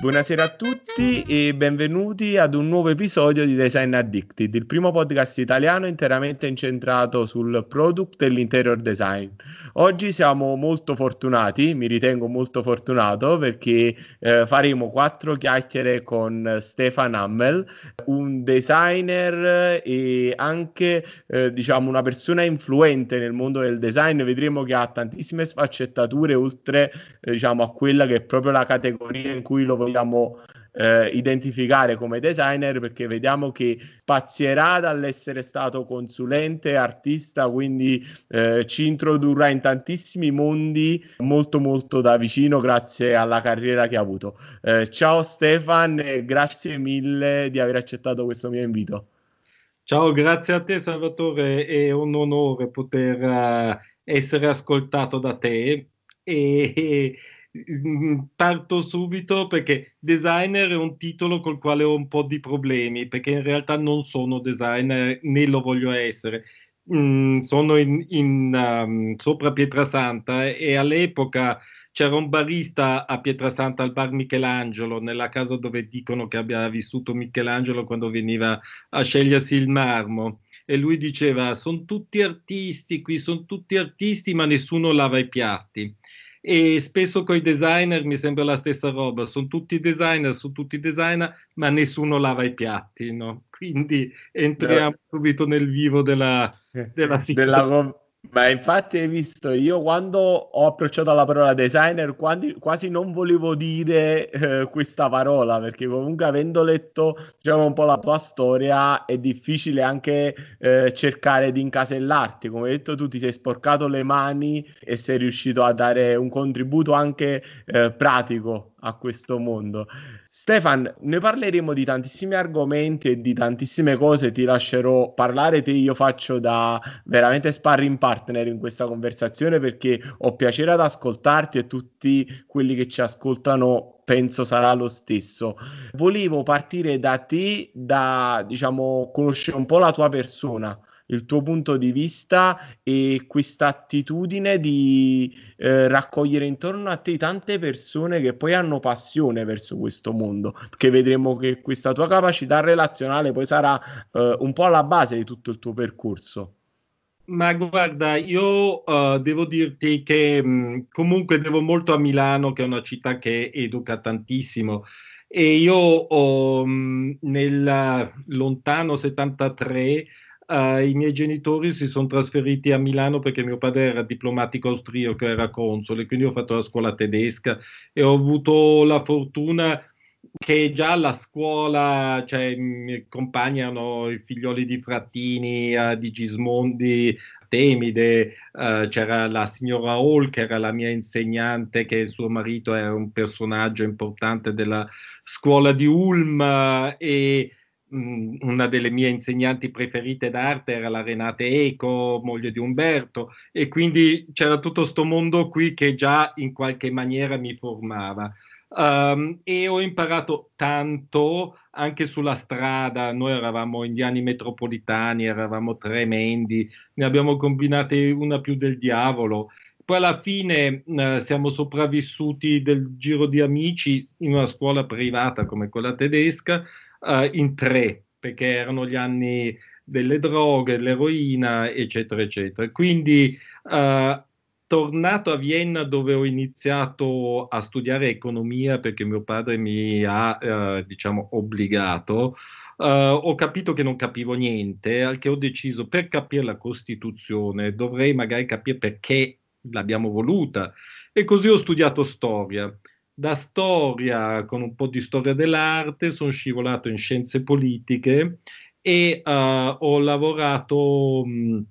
Buonasera a tutti e benvenuti ad un nuovo episodio di Design Addicted, il primo podcast italiano interamente incentrato sul product e l'interior design. Oggi siamo molto fortunati, mi ritengo molto fortunato perché eh, faremo quattro chiacchiere con Stefan Hammel, un designer e anche eh, diciamo una persona influente nel mondo del design. Vedremo che ha tantissime sfaccettature oltre eh, diciamo a quella che è proprio la categoria in cui lo vogliamo vogliamo eh, identificare come designer perché vediamo che spazierà dall'essere stato consulente, artista, quindi eh, ci introdurrà in tantissimi mondi molto molto da vicino grazie alla carriera che ha avuto. Eh, ciao Stefan grazie mille di aver accettato questo mio invito. Ciao, grazie a te Salvatore, è un onore poter uh, essere ascoltato da te e parto subito perché designer è un titolo col quale ho un po' di problemi, perché in realtà non sono designer né lo voglio essere. Mm, sono in, in, um, sopra Pietrasanta e all'epoca c'era un barista a Pietrasanta al bar Michelangelo, nella casa dove dicono che abbia vissuto Michelangelo quando veniva a scegliersi il marmo. E lui diceva: Sono tutti artisti qui, sono tutti artisti, ma nessuno lava i piatti e spesso con i designer mi sembra la stessa roba, sono tutti designer, sono tutti designer, ma nessuno lava i piatti, no? Quindi entriamo subito nel vivo della, della situazione. Ma infatti hai visto, io quando ho approcciato alla parola designer quasi, quasi non volevo dire eh, questa parola perché comunque avendo letto diciamo, un po' la tua storia è difficile anche eh, cercare di incasellarti. Come hai detto tu ti sei sporcato le mani e sei riuscito a dare un contributo anche eh, pratico a questo mondo. Stefan, ne parleremo di tantissimi argomenti e di tantissime cose, ti lascerò parlare te, io faccio da veramente sparring partner in questa conversazione perché ho piacere ad ascoltarti e tutti quelli che ci ascoltano penso sarà lo stesso. Volevo partire da te, da diciamo conoscere un po' la tua persona il tuo punto di vista e questa attitudine di eh, raccogliere intorno a te tante persone che poi hanno passione verso questo mondo, perché vedremo che questa tua capacità relazionale poi sarà eh, un po' alla base di tutto il tuo percorso. Ma guarda, io uh, devo dirti che mh, comunque devo molto a Milano, che è una città che educa tantissimo. E io ho, mh, nel lontano 73 Uh, I miei genitori si sono trasferiti a Milano perché mio padre era diplomatico austriaco, era console, quindi ho fatto la scuola tedesca e ho avuto la fortuna che già alla scuola, cioè, i miei compagni erano i figlioli di Frattini, uh, di Gismondi, Temide, uh, c'era la signora Hall che era la mia insegnante, che suo marito era un personaggio importante della scuola di Ulm e una delle mie insegnanti preferite d'arte era la Renate Eco, moglie di Umberto, e quindi c'era tutto questo mondo qui che già in qualche maniera mi formava. Um, e ho imparato tanto anche sulla strada, noi eravamo indiani metropolitani, eravamo tremendi, ne abbiamo combinate una più del diavolo. Poi alla fine uh, siamo sopravvissuti del giro di amici in una scuola privata come quella tedesca, uh, in tre, perché erano gli anni delle droghe, l'eroina, eccetera, eccetera. Quindi, uh, tornato a Vienna dove ho iniziato a studiare economia perché mio padre mi ha, uh, diciamo, obbligato, uh, ho capito che non capivo niente, al che ho deciso per capire la Costituzione dovrei magari capire perché l'abbiamo voluta e così ho studiato storia da storia con un po' di storia dell'arte, sono scivolato in scienze politiche e uh, ho lavorato, mh,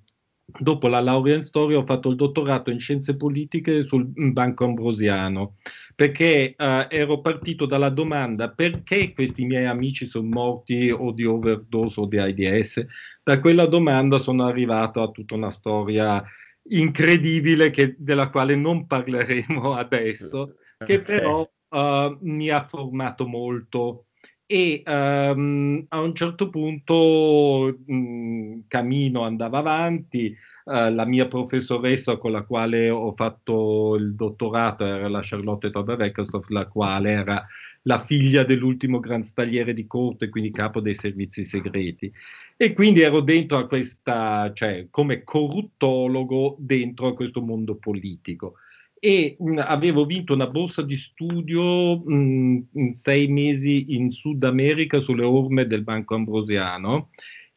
dopo la laurea in storia, ho fatto il dottorato in scienze politiche sul Banco Ambrosiano, perché uh, ero partito dalla domanda perché questi miei amici sono morti o di overdose o di AIDS. Da quella domanda sono arrivato a tutta una storia incredibile che, della quale non parleremo adesso che però uh, mi ha formato molto e um, a un certo punto mh, cammino andava avanti, uh, la mia professoressa con la quale ho fatto il dottorato era la Charlotte Tober-Weckersdorf, la quale era la figlia dell'ultimo gran stagliere di corte, quindi capo dei servizi segreti. E quindi ero dentro a questa, cioè come corruttologo dentro a questo mondo politico. E mh, avevo vinto una borsa di studio mh, in sei mesi in Sud America sulle orme del Banco Ambrosiano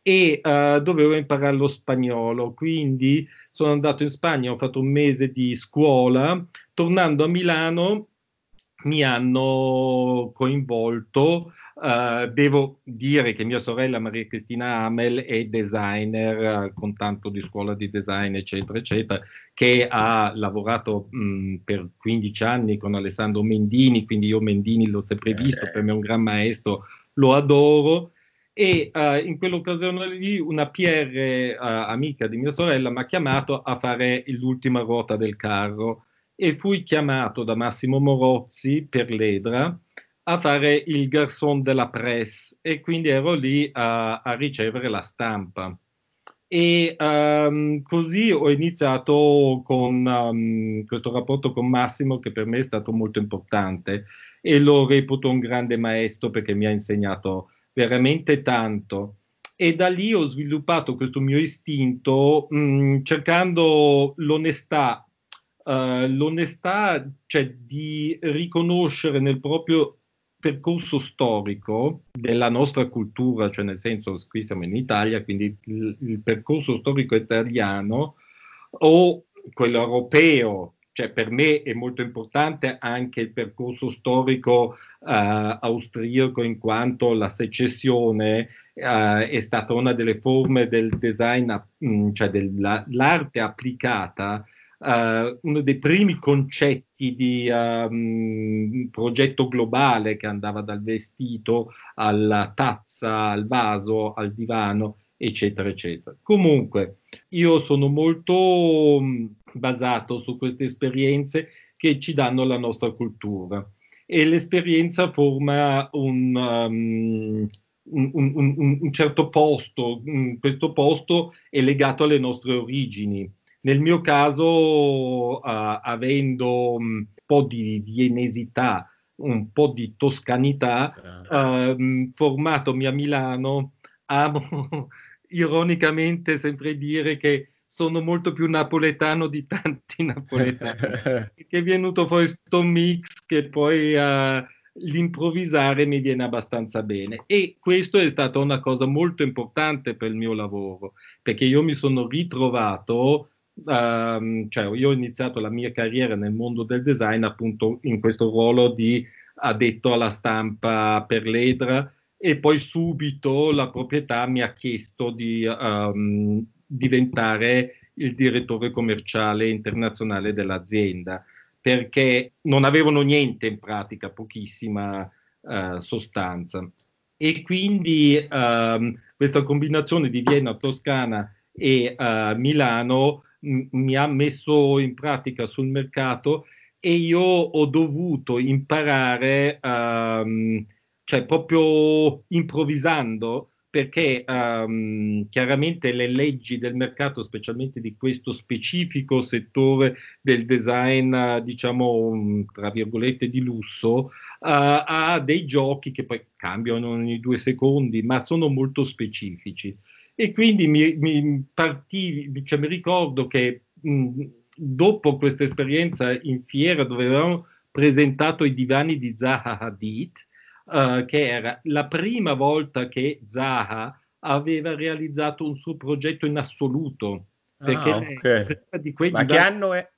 e uh, dovevo imparare lo spagnolo, quindi sono andato in Spagna, ho fatto un mese di scuola, tornando a Milano mi hanno coinvolto. Uh, devo dire che mia sorella Maria Cristina Amel è designer uh, con tanto di scuola di design, eccetera, eccetera, che ha lavorato mh, per 15 anni con Alessandro Mendini, quindi io Mendini l'ho sempre visto, per me è un gran maestro, lo adoro. E uh, in quell'occasione lì una PR amica di mia sorella mi ha chiamato a fare l'ultima ruota del carro e fui chiamato da Massimo Morozzi per l'Edra a fare il garçon della presse e quindi ero lì a, a ricevere la stampa. E um, così ho iniziato con um, questo rapporto con Massimo che per me è stato molto importante e lo reputo un grande maestro perché mi ha insegnato veramente tanto. E da lì ho sviluppato questo mio istinto mh, mm, cercando l'onestà uh, l'onestà, cioè di riconoscere nel proprio percorso storico della nostra cultura, cioè nel senso qui siamo in Italia, quindi il, il percorso storico italiano o quello europeo, cioè per me è molto importante anche il percorso storico uh, austriaco in quanto la secessione uh, è stata una delle forme del design, mm, cioè dell'arte applicata uh, uno dei primi concetti di um, progetto globale che andava dal vestito alla tazza, al vaso, al divano, eccetera, eccetera. Comunque, io sono molto um, basato su queste esperienze che ci danno la nostra cultura e l'esperienza forma un, um, un, un, un, certo posto, questo posto è legato alle nostre origini nel mio caso, uh, avendo un po' di vienesità, un po' di toscanità, uh, formatomi a Milano, amo ironicamente sempre dire che sono molto più napoletano di tanti napoletani, che è venuto fuori questo mix che poi uh, l'improvvisare mi viene abbastanza bene. E questo è stata una cosa molto importante per il mio lavoro, perché io mi sono ritrovato Um, cioè io ho iniziato la mia carriera nel mondo del design appunto in questo ruolo di addetto alla stampa per l'Edra e poi subito la proprietà mi ha chiesto di um, diventare il direttore commerciale internazionale dell'azienda perché non avevano niente in pratica, pochissima uh, sostanza. E quindi um, questa combinazione di Vienna, Toscana e uh, Milano mi ha messo in pratica sul mercato e io ho dovuto imparare, um, cioè proprio improvvisando, perché um, chiaramente le leggi del mercato, specialmente di questo specifico settore del design, diciamo, tra virgolette, di lusso, uh, ha dei giochi che poi cambiano ogni due secondi, ma sono molto specifici. E quindi mi, mi partì, cioè mi ricordo che mh, dopo questa esperienza in fiera dove avevamo presentato i divani di Zaha Hadid, uh, che era la prima volta che Zaha aveva realizzato un suo progetto in assoluto. Perché ah, okay. di quei Ma divani... che anno è?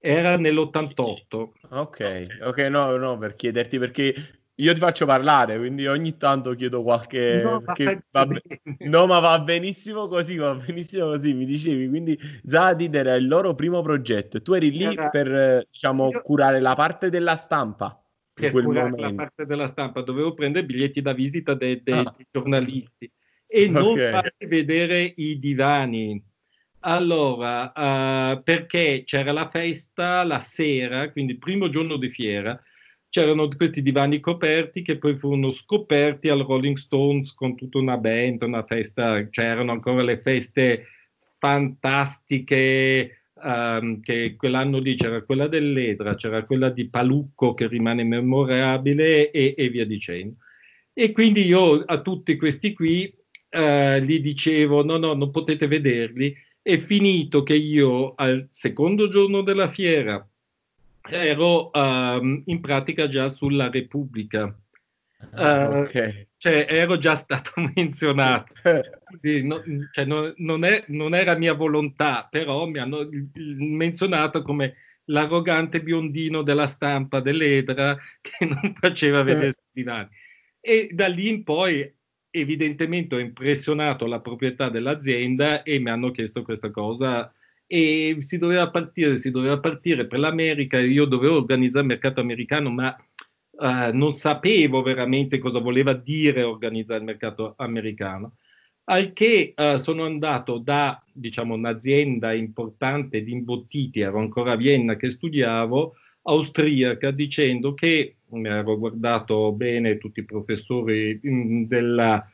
Era nell'88. Ok, ok, no, no, per chiederti perché io ti faccio parlare, quindi ogni tanto chiedo qualche... No, va be... no ma va benissimo così, va benissimo così, mi dicevi. Quindi Zadid era il loro primo progetto e tu eri lì era... per, diciamo, Io... curare la parte della stampa. Per curare momento. la parte della stampa, dovevo prendere biglietti da visita dei, dei ah. giornalisti e non okay. farli vedere i divani. Allora, uh, perché c'era la festa la sera, quindi il primo giorno di fiera, c'erano questi divani coperti che poi furono scoperti al Rolling Stones con tutta una band, una festa, c'erano ancora le feste fantastiche, um, che quell'anno lì c'era quella dell'Edra, c'era quella di Palucco che rimane memorabile e, e via dicendo. E quindi io a tutti questi qui uh, gli dicevo, no, no, non potete vederli. È finito che io al secondo giorno della fiera ero um, in pratica già sulla Repubblica. Uh, okay. Cioè, ero già stato menzionato. No, cioè, no, non, è, non, era mia volontà, però mi hanno menzionato come l'arrogante biondino della stampa dell'Edra che non faceva vedere i dinari. E da lì in poi evidentemente ho impressionato la proprietà dell'azienda e mi hanno chiesto questa cosa e si doveva partire, si doveva partire per l'America, io dovevo organizzare il mercato americano, ma uh, non sapevo veramente cosa voleva dire organizzare il mercato americano. Al che uh, sono andato da diciamo, un'azienda importante di imbottiti, ero ancora a Vienna che studiavo, austriaca, dicendo che mi ero guardato bene tutti i professori mm, della,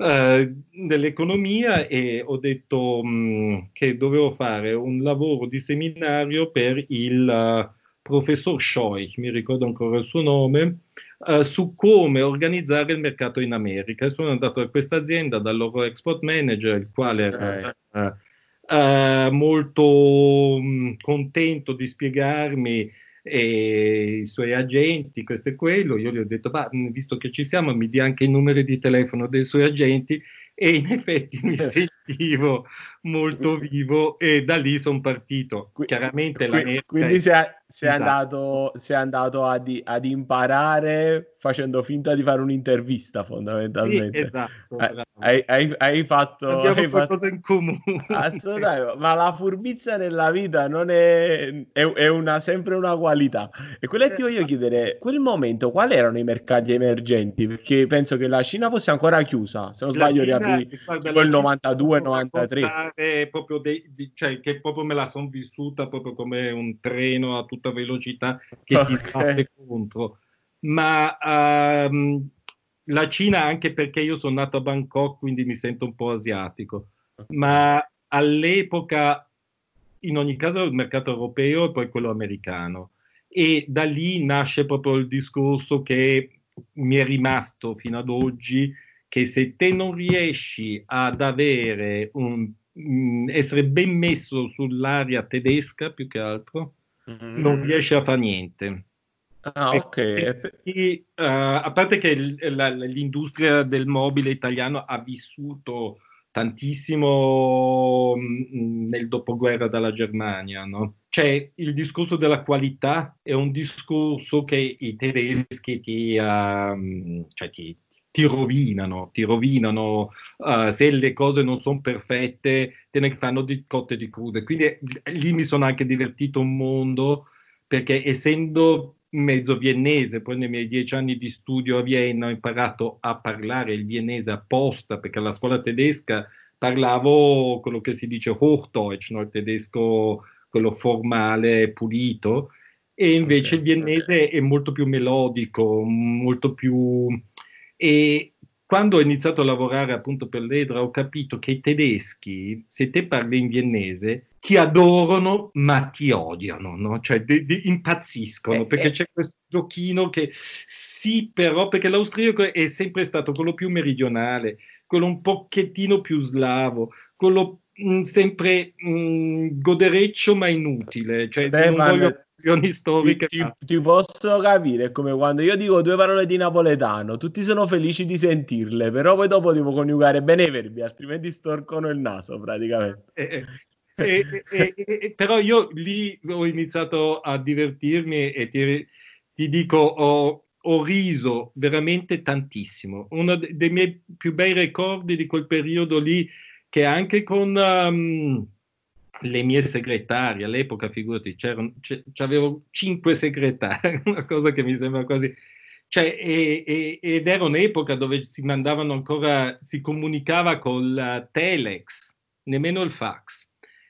eh, dell'economia e ho detto mh, mm, che dovevo fare un lavoro di seminario per il uh, professor Scheuch, mi ricordo ancora il suo nome, uh, su come organizzare il mercato in America. Sono andato a questa azienda dal loro export manager, il quale era uh, molto mh, mm, contento di spiegarmi e i suoi agenti, questo e quello. Io gli ho detto, ma visto che ci siamo, mi dia anche i numeri di telefono dei suoi agenti e in effetti mi sentivo molto vivo e da lì sono partito. Chiaramente quindi, quindi sei, sei, esatto. andato, sei andato ad, ad, imparare facendo finta di fare un'intervista fondamentalmente. Sì, esatto, hai, hai, hai, fatto... Abbiamo hai qualcosa fatto... in comune. Assolutamente, ma la furbizia nella vita non è, è, è una, sempre una qualità. E quello che ti voglio chiedere, quel momento quali erano i mercati emergenti? Perché penso che la Cina fosse ancora chiusa, se non sbaglio riaprire tipo il 92-93. Proprio dei, di, cioè, che proprio me la sono vissuta proprio come un treno a tutta velocità che okay. ti batte contro. Ma um, la Cina anche perché io sono nato a Bangkok, quindi mi sento un po' asiatico. Ma all'epoca, in ogni caso, il mercato europeo e poi quello americano. E da lì nasce proprio il discorso che mi è rimasto fino ad oggi, che se te non riesci ad avere un, mm, essere ben messo sull'area tedesca più che altro, mm. non riesci a fare niente. Ah, ok. E, uh, a parte che l- la, l'industria del mobile italiano ha vissuto tantissimo mh, mm, nel dopoguerra dalla Germania, no? Cioè, il discorso della qualità è un discorso che i tedeschi ti, uh, cioè ti, ti rovinano, ti rovinano, uh, se le cose non sono perfette, te ne fanno di cotte di crude. Quindi lì mi sono anche divertito un mondo, perché essendo mezzo viennese, poi nei miei dieci anni di studio a Vienna ho imparato a parlare il viennese apposta, perché alla scuola tedesca parlavo quello che si dice Hochdeutsch, no? il tedesco quello formale, pulito, e invece okay. il viennese è molto più melodico, molto più e quando ho iniziato a lavorare appunto per l'Edra ho capito che i tedeschi, se te parli in viennese, ti adorano ma ti odiano, no? cioè de- de- impazziscono eh, perché eh. c'è questo giochino che sì però perché l'austriaco è sempre stato quello più meridionale, quello un pochettino più slavo, quello mh, mm, sempre mh, mm, godereccio ma inutile, cioè Beh, non voglio storiche. Ti, ti, posso capire, è come quando io dico due parole di napoletano, tutti sono felici di sentirle, però poi dopo devo coniugare bene i verbi, altrimenti storcono il naso praticamente. Eh, eh, eh, eh però io lì ho iniziato a divertirmi e ti, ti dico, ho, ho, riso veramente tantissimo. Uno dei miei più bei ricordi di quel periodo lì, che anche con... Um, le mie segretarie all'epoca, figurati, c'erano, c'avevo cinque segretarie, una cosa che mi sembra quasi... Cioè, e, e, ed era un'epoca dove si mandavano ancora, si comunicava col telex, nemmeno il fax.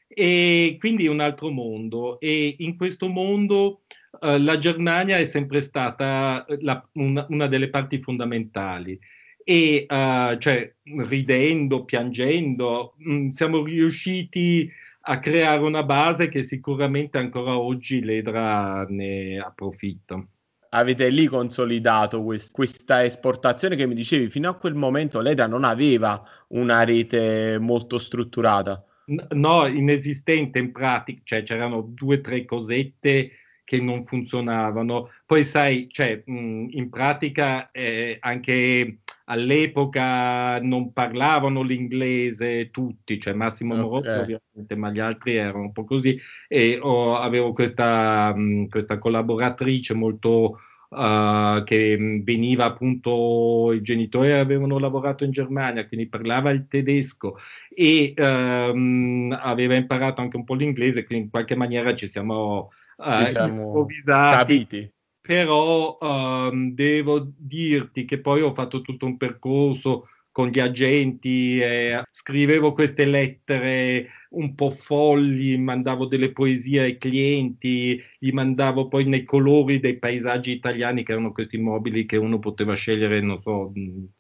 E quindi un altro mondo. E in questo mondo uh, la Germania è sempre stata la, una, una, delle parti fondamentali. e uh, cioè, ridendo, piangendo, mh, mm, siamo riusciti a creare una base che sicuramente ancora oggi l'Edra ne approfitta. Avete lì consolidato quest- questa esportazione che mi dicevi, fino a quel momento l'Edra non aveva una rete molto strutturata. No, inesistente in pratica, cioè c'erano due o tre cosette che non funzionavano. Poi sai, cioè, mh, in pratica eh, anche all'epoca non parlavano l'inglese tutti, cioè Massimo okay. Morotto ovviamente, ma gli altri erano un po' così e oh, avevo questa, mh, questa collaboratrice molto Uh, che veniva appunto, i genitori avevano lavorato in Germania, quindi parlava il tedesco e uh, aveva imparato anche un po' l'inglese, quindi in qualche maniera ci siamo uh, ci siamo improvvisati. Capiti però um, devo dirti che poi ho fatto tutto un percorso con gli agenti, eh, scrivevo queste lettere un po' folli, mandavo delle poesie ai clienti, gli mandavo poi nei colori dei paesaggi italiani, che erano questi mobili che uno poteva scegliere, non so,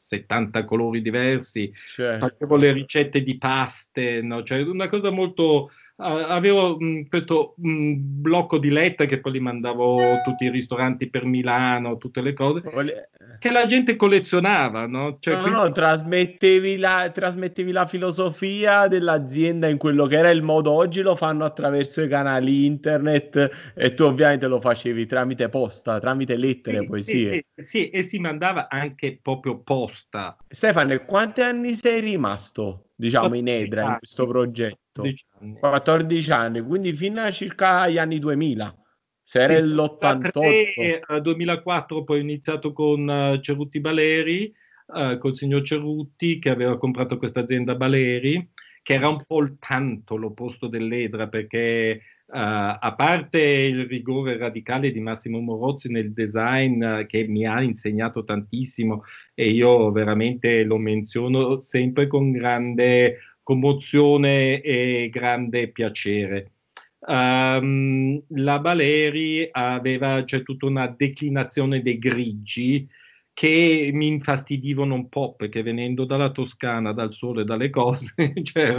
70 colori diversi, certo. facevo le ricette di paste, no? cioè una cosa molto avevo mh, questo mh, blocco di lettere che poi li mandavo tutti i ristoranti per Milano, tutte le cose che la gente collezionava, no? Cioè, no, quindi... no, trasmettevi la, trasmettevi la filosofia dell'azienda in quello che era il modo oggi lo fanno attraverso i canali internet e tu ovviamente lo facevi tramite posta, tramite lettere, sì, poesie. Sì, sì, e si mandava anche proprio posta. Stefano, quanti anni sei rimasto, diciamo, in Edra, in questo progetto? 14 anni. 14 anni, quindi fino a circa gli anni 2000. Se era sì, l'88. 2004 poi ho iniziato con uh, Cerutti Baleri, uh, col signor Cerutti che aveva comprato questa azienda Baleri, che era un po' il tanto l'opposto dell'Edra perché a parte il rigore radicale di Massimo Morozzi nel design uh, che mi ha insegnato tantissimo e io veramente lo menziono sempre con grande commozione e grande piacere. Um, la Baleri aveva cioè, tutta una declinazione dei grigi che mi infastidivano un po' perché venendo dalla Toscana, dal sole, dalle cose, cioè,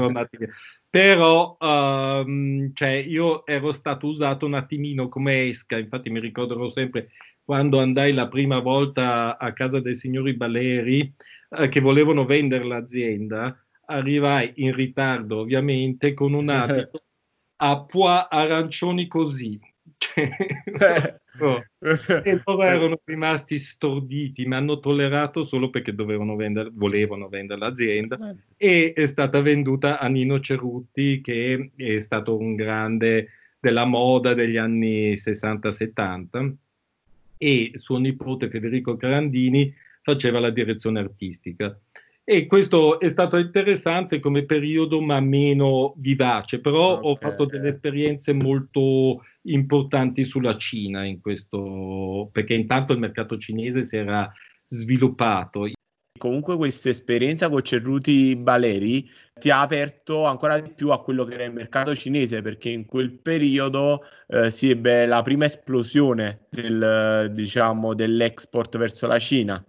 però um, cioè, io ero stato usato un attimino come esca, infatti mi ricorderò sempre quando andai la prima volta a casa dei signori Baleri eh, che volevano vendere l'azienda, arrivai in ritardo ovviamente con un abito a pois arancioni così. Oh. E loro erano rimasti storditi, mi hanno tollerato solo perché dovevano vendere, volevano vendere l'azienda e è stata venduta a Nino Cerutti che è stato un grande della moda degli anni 60-70 e suo nipote Federico Carandini faceva la direzione artistica. E questo è stato interessante come periodo, ma meno vivace. Però okay. ho fatto delle esperienze molto importanti sulla Cina in questo, perché intanto il mercato cinese si era sviluppato. Comunque questa esperienza con Cerruti Baleri ti ha aperto ancora di più a quello che era il mercato cinese, perché in quel periodo eh, si ebbe la prima esplosione del, diciamo, dell'export verso la Cina.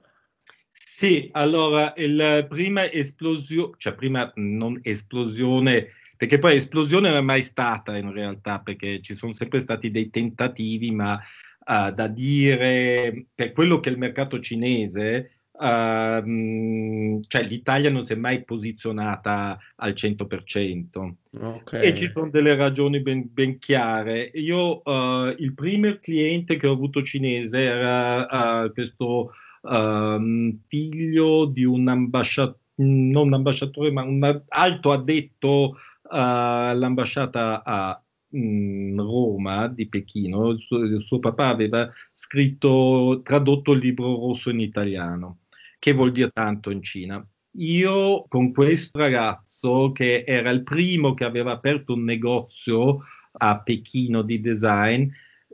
Sì, allora, la prima esplosione, cioè prima non esplosione, perché poi esplosione non è mai stata in realtà, perché ci sono sempre stati dei tentativi, ma uh, da dire, per quello che è il mercato cinese, uh, cioè l'Italia non si è mai posizionata al 100%. Okay. E ci sono delle ragioni ben, ben chiare. Io, uh, il primo cliente che ho avuto cinese era uh, questo uh, figlio di un ambasciatore, non un ambasciatore, ma un alto addetto all'ambasciata a mm, Roma di Pechino. Il suo, il suo, papà aveva scritto, tradotto il libro rosso in italiano, che vuol dire tanto in Cina. Io con questo ragazzo, che era il primo che aveva aperto un negozio a Pechino di design,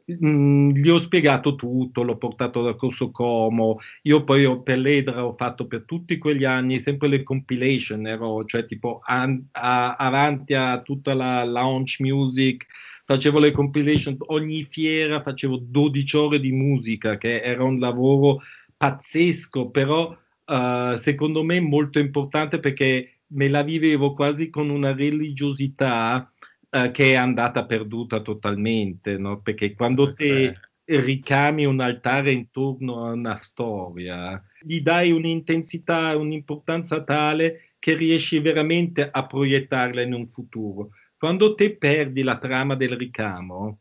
Mm, gli ho spiegato tutto, l'ho portato da Corso Como, io poi ho, per l'Edra ho fatto per tutti quegli anni sempre le compilation, ero cioè tipo an, a, avanti a tutta la launch music, facevo le compilation, ogni fiera facevo 12 ore di musica, che era un lavoro pazzesco, però uh, secondo me molto importante perché me la vivevo quasi con una religiosità uh, che è andata perduta totalmente, no? perché quando te ricami un altare intorno a una storia, gli dai un'intensità, un'importanza tale che riesci veramente a proiettarla in un futuro. Quando te perdi la trama del ricamo,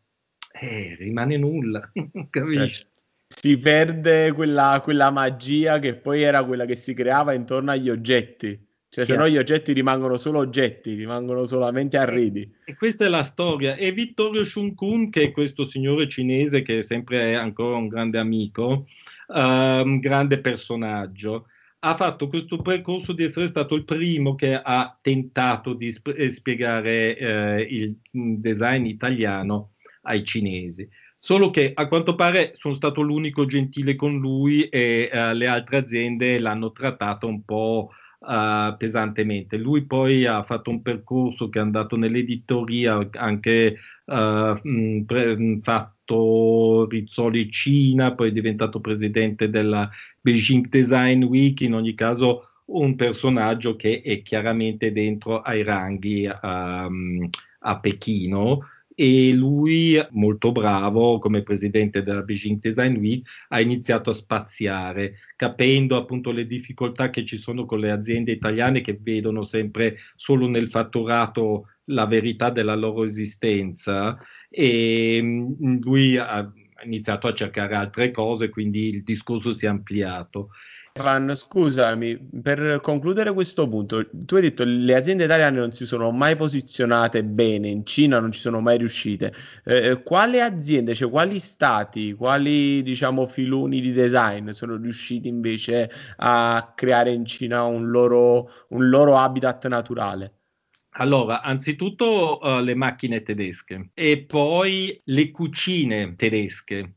eh, rimane nulla, capisci? Certo. Si perde quella, quella magia che poi era quella che si creava intorno agli oggetti. Cioè, se no gli oggetti rimangono solo oggetti, rimangono solamente arredi. E questa è la storia. E Vittorio Shun-kun, che è questo signore cinese che è sempre ancora un grande amico, uh, un grande personaggio, ha fatto questo percorso di essere stato il primo che ha tentato di sp- eh, spiegare eh, il design italiano ai cinesi. Solo che a quanto pare sono stato l'unico gentile con lui e uh, le altre aziende l'hanno trattato un po' uh, pesantemente. Lui poi ha fatto un percorso che è andato nell'editoria, anche uh, mh, pre- fatto Rizzoli Cina, poi è diventato presidente della Beijing Design Week, in ogni caso un personaggio che è chiaramente dentro ai ranghi um, a Pechino e lui, molto bravo come presidente della Beijing Design Week, ha iniziato a spaziare, capendo appunto le difficoltà che ci sono con le aziende italiane che vedono sempre solo nel fatturato la verità della loro esistenza e mm, lui ha iniziato a cercare altre cose, quindi il discorso si è ampliato. Van, scusami, per concludere questo punto, tu hai detto che le aziende italiane non si sono mai posizionate bene, in Cina non ci sono mai riuscite. Eh, eh quali aziende, cioè quali stati, quali diciamo filoni di design sono riusciti invece a creare in Cina un loro, un loro habitat naturale? Allora, anzitutto uh, le macchine tedesche e poi le cucine tedesche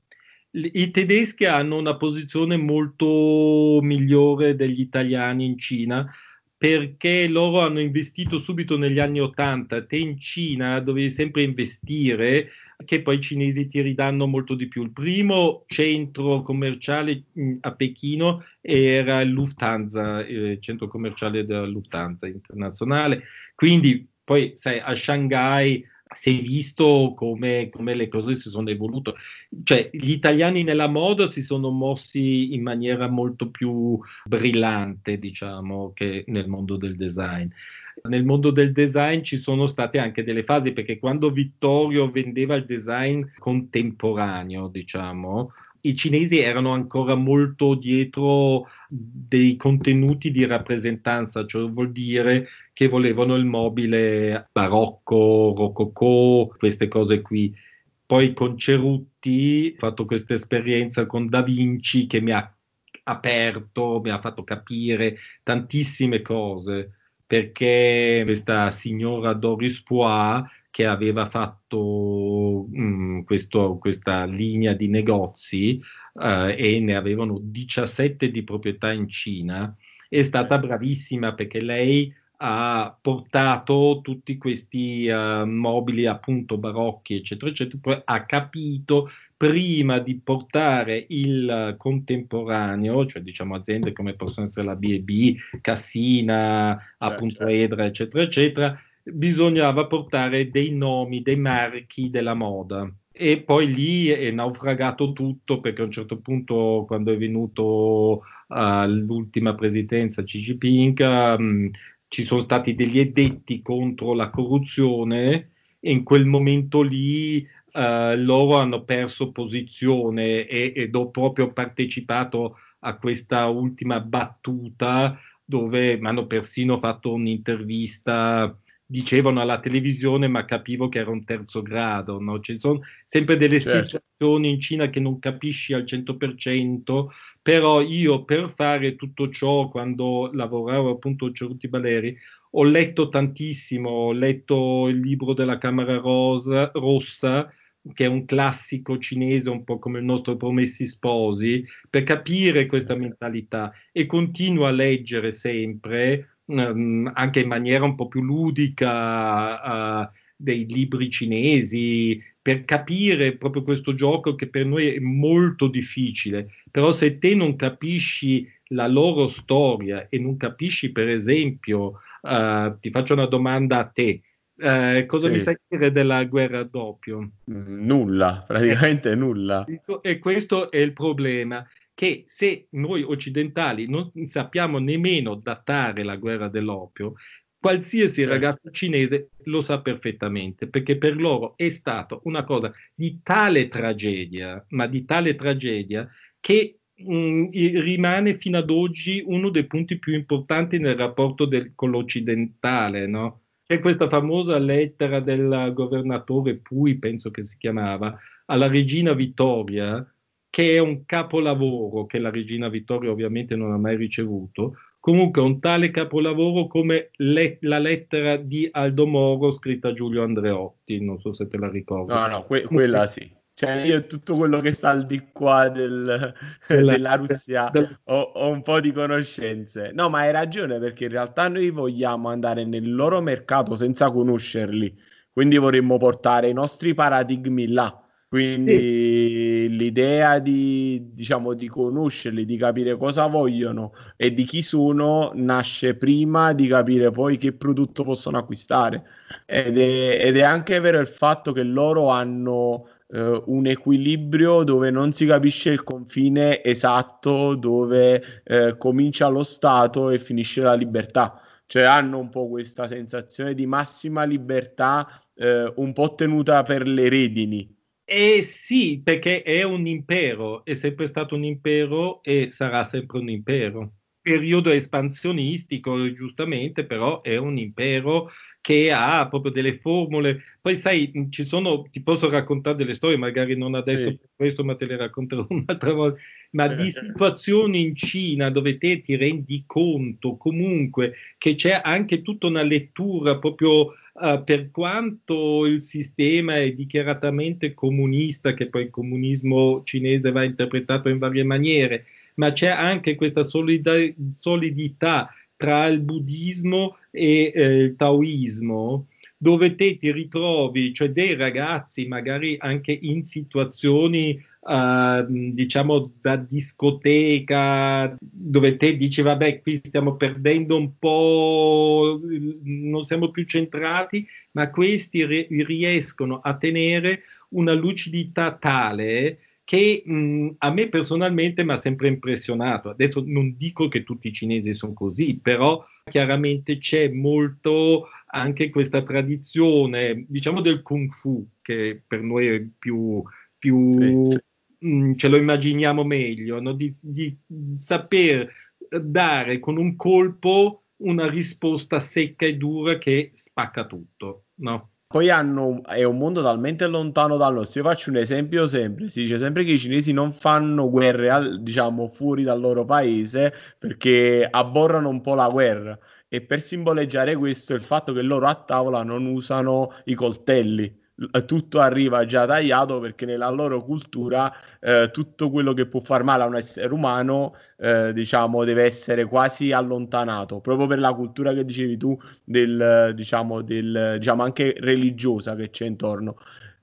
i tedeschi hanno una posizione molto migliore degli italiani in Cina perché loro hanno investito subito negli anni Ottanta. Te in Cina dovevi sempre investire, che poi i cinesi ti ridanno molto di più. Il primo centro commerciale a Pechino era il Lufthansa, il centro commerciale della Lufthansa internazionale. Quindi poi sai, a Shanghai si è visto come, come, le cose si sono evolute. Cioè, gli italiani nella moda si sono mossi in maniera molto più brillante, diciamo, che nel mondo del design. Nel mondo del design ci sono state anche delle fasi, perché quando Vittorio vendeva il design contemporaneo, diciamo, i cinesi erano ancora molto dietro dei contenuti di rappresentanza, cioè vuol dire che volevano il mobile barocco, rococò, queste cose qui. Poi con Cerutti ho fatto questa esperienza con Da Vinci che mi ha aperto, mi ha fatto capire tantissime cose, perché questa signora Doris Poix che aveva fatto mh, mm, questo, questa linea di negozi eh, e ne avevano 17 di proprietà in Cina, è stata bravissima perché lei ha portato tutti questi uh, mobili appunto barocchi eccetera eccetera ha capito prima di portare il contemporaneo cioè diciamo aziende come possono essere la B&B Cassina certo, appunto certo. Edra eccetera eccetera bisognava portare dei nomi, dei marchi della moda. E poi lì è naufragato tutto perché a un certo punto, quando è venuto all'ultima uh, presidenza Xi Jinping, um, ci sono stati degli edetti contro la corruzione e in quel momento lì uh, loro hanno perso posizione e, ed ho proprio partecipato a questa ultima battuta dove mi hanno persino fatto un'intervista dicevano alla televisione, ma capivo che era un terzo grado. No? Ci sono sempre delle certo. situazioni in Cina che non capisci al 100%, però io per fare tutto ciò, quando lavoravo appunto a Ceruti Baleri, ho letto tantissimo, ho letto il libro della Camera Rosa, Rossa, che è un classico cinese, un po' come il nostro Promessi Sposi, per capire questa mentalità e continuo a leggere sempre Ehm, anche in maniera un po' più ludica, uh, dei libri cinesi, per capire proprio questo gioco che per noi è molto difficile. Però se te non capisci la loro storia e non capisci, per esempio, uh, ti faccio una domanda a te, uh, cosa sì. mi sai dire della guerra doppio? Nulla, praticamente eh, nulla. E questo è il problema che se noi occidentali non sappiamo nemmeno datare la guerra dell'oppio, qualsiasi certo. ragazzo cinese lo sa perfettamente, perché per loro è stata una cosa di tale tragedia, ma di tale tragedia, che mh, mm, rimane fino ad oggi uno dei punti più importanti nel rapporto del, con l'occidentale, no? C'è questa famosa lettera del governatore Pui, penso che si chiamava, alla regina Vittoria, che è un capolavoro che la regina Vittoria ovviamente non ha mai ricevuto, comunque un tale capolavoro come le, la lettera di Aldo Moro scritta a Giulio Andreotti, non so se te la ricordi. No, no, que- quella sì. Cioè io tutto quello che sta al di qua del, della, della Russia del... ho, ho, un po' di conoscenze. No, ma hai ragione perché in realtà noi vogliamo andare nel loro mercato senza conoscerli, quindi vorremmo portare i nostri paradigmi là quindi sì. l'idea di, diciamo, di conoscerli, di capire cosa vogliono e di chi sono nasce prima di capire poi che prodotto possono acquistare. Ed è, ed è anche vero il fatto che loro hanno eh, un equilibrio dove non si capisce il confine esatto dove eh, comincia lo Stato e finisce la libertà. Cioè hanno un po' questa sensazione di massima libertà eh, un po' tenuta per le redini eh sì, perché è un impero, è sempre stato un impero e sarà sempre un impero. Periodo espansionistico, giustamente, però è un impero che ha proprio delle formule. Poi sai, ci sono, ti posso raccontare delle storie, magari non adesso sì. per questo, ma te le racconterò un'altra volta, ma di situazioni in Cina dove te ti rendi conto comunque che c'è anche tutta una lettura proprio uh, per quanto il sistema è dichiaratamente comunista, che poi il comunismo cinese va interpretato in varie maniere, ma c'è anche questa solida- solidità tra il buddismo e eh, il taoismo, dove te ti ritrovi, cioè dei ragazzi magari anche in situazioni Uh, diciamo da discoteca dove te dici vabbè qui stiamo perdendo un po' non siamo più centrati ma questi riescono a tenere una lucidità tale che mh, a me personalmente mi ha sempre impressionato adesso non dico che tutti i cinesi sono così però chiaramente c'è molto anche questa tradizione diciamo del kung fu che per noi è più più sì, sì mh, mm, ce lo immaginiamo meglio, no? di, di saper dare con un colpo una risposta secca e dura che spacca tutto. No? Poi hanno, è un mondo talmente lontano dal nostro. Io faccio un esempio sempre: si dice sempre che i cinesi non fanno guerre, al, diciamo, fuori dal loro paese perché abborrano un po' la guerra. E per simboleggiare questo, il fatto che loro a tavola non usano i coltelli tutto arriva già tagliato perché nella loro cultura eh, tutto quello che può far male a un essere umano eh, diciamo deve essere quasi allontanato. Proprio per la cultura che dicevi tu del diciamo del diciamo anche religiosa che c'è intorno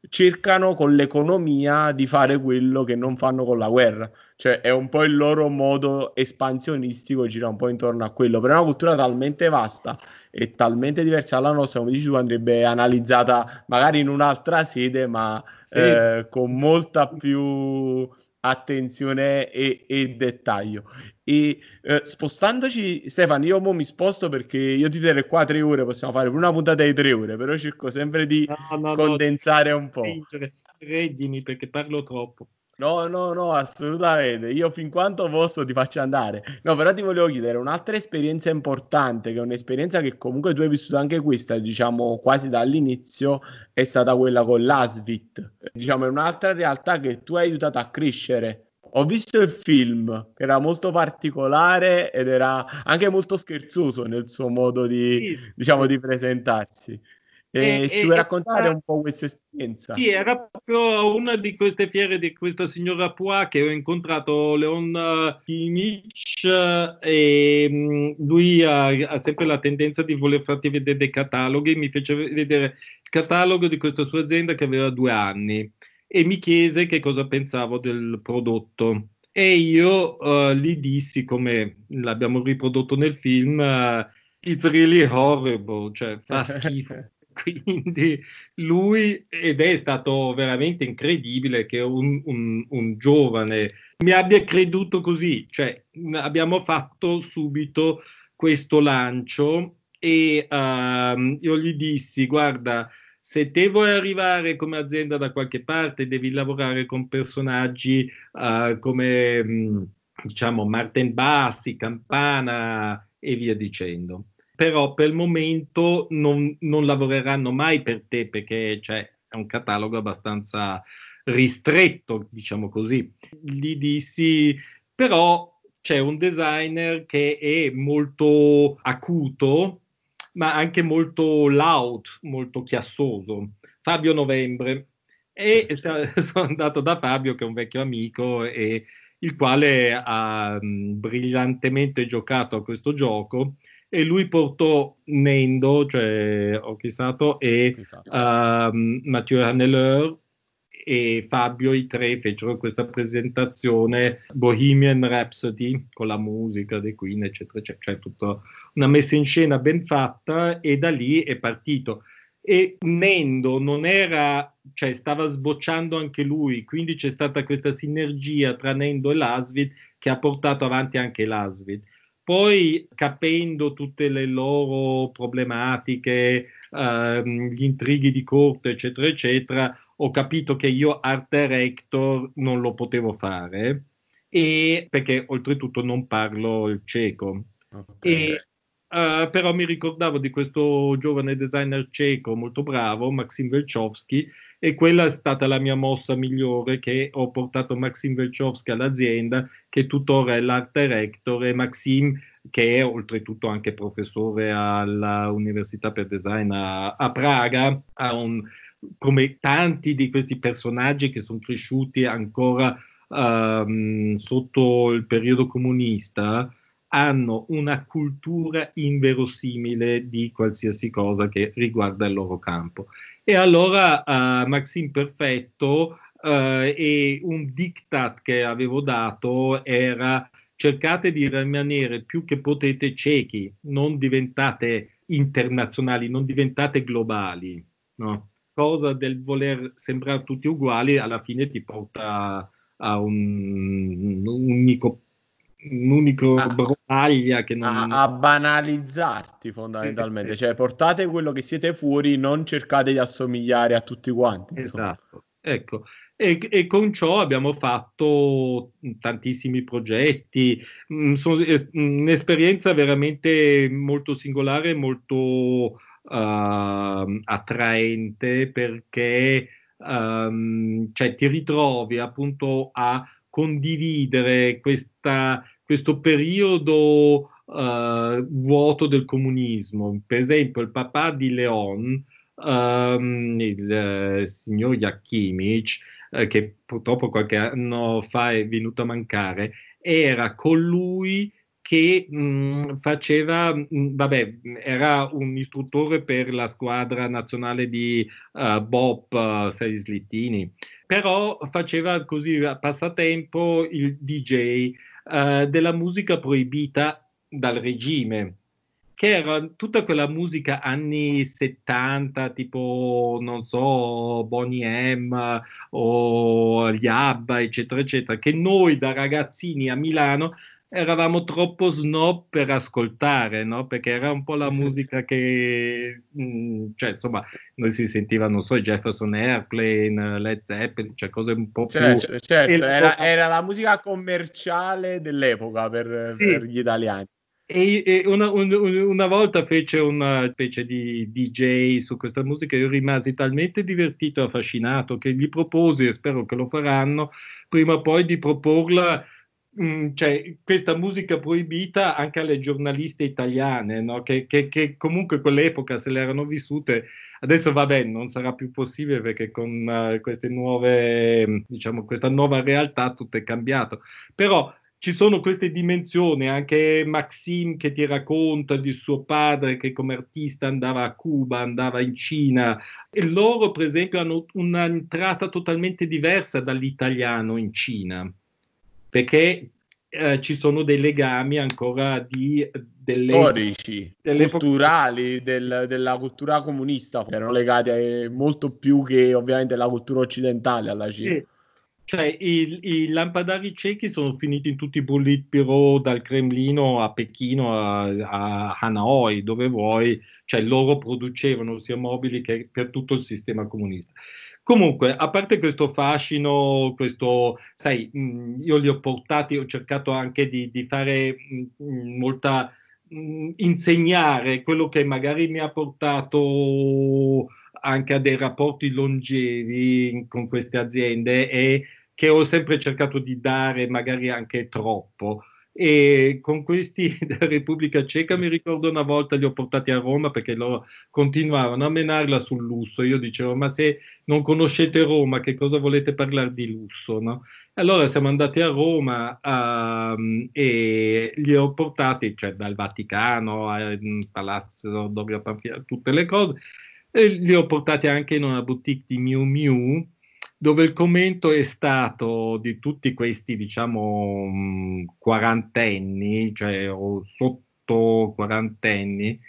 cercano con l'economia di fare quello che non fanno con la guerra. Cioè è un po' il loro modo espansionistico, gira un po' intorno a quello. Però è una cultura talmente vasta e talmente diversa dalla nostra, come dici tu, andrebbe analizzata magari in un'altra sede, ma sì. eh, con molta più attenzione e, e dettaglio. E eh, spostandoci, Stefano, io mi sposto perché io ti terrei qua tre ore, possiamo fare una puntata di tre ore, però cerco sempre di no, no, condensare no, un po'. Reddimi perché parlo troppo. No, no, no, assolutamente. Io fin quanto posso ti faccio andare. No, però ti volevo chiedere un'altra esperienza importante, che è un'esperienza che comunque tu hai vissuto anche questa, diciamo, quasi dall'inizio, è stata quella con l'Asvit. Diciamo, è un'altra realtà che tu hai aiutato a crescere. Ho visto il film, che era molto particolare ed era anche molto scherzoso nel suo modo di, sì. diciamo, di presentarsi. E, e ci vuoi raccontare un po' questa esperienza? Sì, era proprio una di queste fiere di questa signora Pua che ho incontrato, Leon Kimic, e mm, lui ha, ha, sempre la tendenza di voler farti vedere dei cataloghi. Mi fece vedere il catalogo di questa sua azienda che aveva due anni e mi chiese che cosa pensavo del prodotto. E io uh, gli dissi, come l'abbiamo riprodotto nel film, uh, it's really horrible, cioè fa schifo. Quindi lui, ed è stato veramente incredibile che un, un, un, giovane mi abbia creduto così, cioè abbiamo fatto subito questo lancio e uh, io gli dissi, guarda, se te vuoi arrivare come azienda da qualche parte, devi lavorare con personaggi uh, come, mm, diciamo, Martin Bassi, Campana e via dicendo però per il momento non, non lavoreranno mai per te perché cioè, è un catalogo abbastanza ristretto, diciamo così. Gli dissi, però c'è un designer che è molto acuto, ma anche molto loud, molto chiassoso, Fabio Novembre. E sono andato da Fabio, che è un vecchio amico, e il quale ha mh, brillantemente giocato a questo gioco e lui portò Nendo, cioè Orchistato, e uh, Mathieu Hanneleur e Fabio, i tre fecero questa presentazione Bohemian Rhapsody con la musica dei Queen, eccetera, eccetera, cioè tutta una messa in scena ben fatta e da lì è partito. E Nendo non era, cioè stava sbocciando anche lui, quindi c'è stata questa sinergia tra Nendo e Lasvid che ha portato avanti anche Lasvid. Poi capendo tutte le loro problematiche, ehm, gli intrighi di corte, eccetera, eccetera, ho capito che io art director non lo potevo fare e perché oltretutto non parlo il ceco. Okay. E, uh, però mi ricordavo di questo giovane designer ceco molto bravo, Maxim Velchovsky, e quella è stata la mia mossa migliore che ho portato Maxim Velchovsky all'azienda che tuttora è l'art director e Maxim che è oltretutto anche professore all'Università per Design a, a Praga, un, come tanti di questi personaggi che sono cresciuti ancora um, sotto il periodo comunista, hanno una cultura inverosimile di qualsiasi cosa che riguarda il loro campo. E allora uh, Maxim Perfetto uh, e un diktat che avevo dato era cercate di rimanere più che potete ciechi, non diventate internazionali, non diventate globali. No? Cosa del voler sembrare tutti uguali alla fine ti porta a un, un unico un unico a, battaglia che non... A, a banalizzarti fondamentalmente, sì, sì. cioè portate quello che siete fuori, non cercate di assomigliare a tutti quanti. Insomma. Esatto, ecco. E, e, con ciò abbiamo fatto tantissimi progetti, mm, sono, un'esperienza veramente molto singolare, molto uh, attraente perché um, cioè, ti ritrovi appunto a condividere questa questo periodo uh, vuoto del comunismo. Per esempio, il papà di Leon, um, il uh, signor Yakimic, uh, che purtroppo qualche anno fa è venuto a mancare, era colui che mh, faceva, mh, vabbè, era un istruttore per la squadra nazionale di uh, Bob uh, Sei Slittini, però faceva così a passatempo il DJ eh, della musica proibita dal regime, che era tutta quella musica anni 70, tipo, non so, Bonnie M o gli ABBA, eccetera, eccetera, che noi da ragazzini a Milano eravamo troppo snob per ascoltare, no? Perché era un po' la musica che, mh, mm, cioè, insomma, noi si sentiva, non so, Jefferson Airplane, Led Zeppelin, cioè cose un po' più... Certo, certo era, era, la musica commerciale dell'epoca per, sì. per gli italiani. E, e una, un, una, volta fece una specie di DJ su questa musica, io rimasi talmente divertito e affascinato che gli proposi, e spero che lo faranno, prima o poi di proporla mm, cioè, questa musica proibita anche alle giornaliste italiane, no? che, che, che, comunque quell'epoca se le erano vissute, adesso va bene, non sarà più possibile perché con uh, queste nuove, diciamo, questa nuova realtà tutto è cambiato. Però ci sono queste dimensioni, anche Maxim che ti racconta di suo padre che come artista andava a Cuba, andava in Cina, e loro per esempio hanno un'entrata totalmente diversa dall'italiano in Cina, perché eh, ci sono dei legami ancora di delle, storici, delle culturali del, della cultura comunista, che erano legati a, molto più che ovviamente la cultura occidentale alla Cina. Sì cioè, i, i, lampadari ciechi sono finiti in tutti i Politburo, dal Cremlino a Pechino a, a Hanoi, dove vuoi, cioè loro producevano sia mobili che per tutto il sistema comunista. Comunque, a parte questo fascino, questo, sai, io li ho portati, ho cercato anche di, di fare molta, insegnare quello che magari mi ha portato anche a dei rapporti longevi con queste aziende e che ho sempre cercato di dare magari anche troppo. E con questi della Repubblica Ceca mi ricordo una volta li ho portati a Roma perché loro continuavano a menarla sul lusso. Io dicevo, ma se non conoscete Roma, che cosa volete parlare di lusso? No? Allora siamo andati a Roma uh, e li ho portati, cioè dal Vaticano al Palazzo Doria Panfila, tutte le cose, e li ho portati anche in una boutique di Miu Miu dove il commento è stato di tutti questi, diciamo, quarantenni, cioè o sotto quarantenni,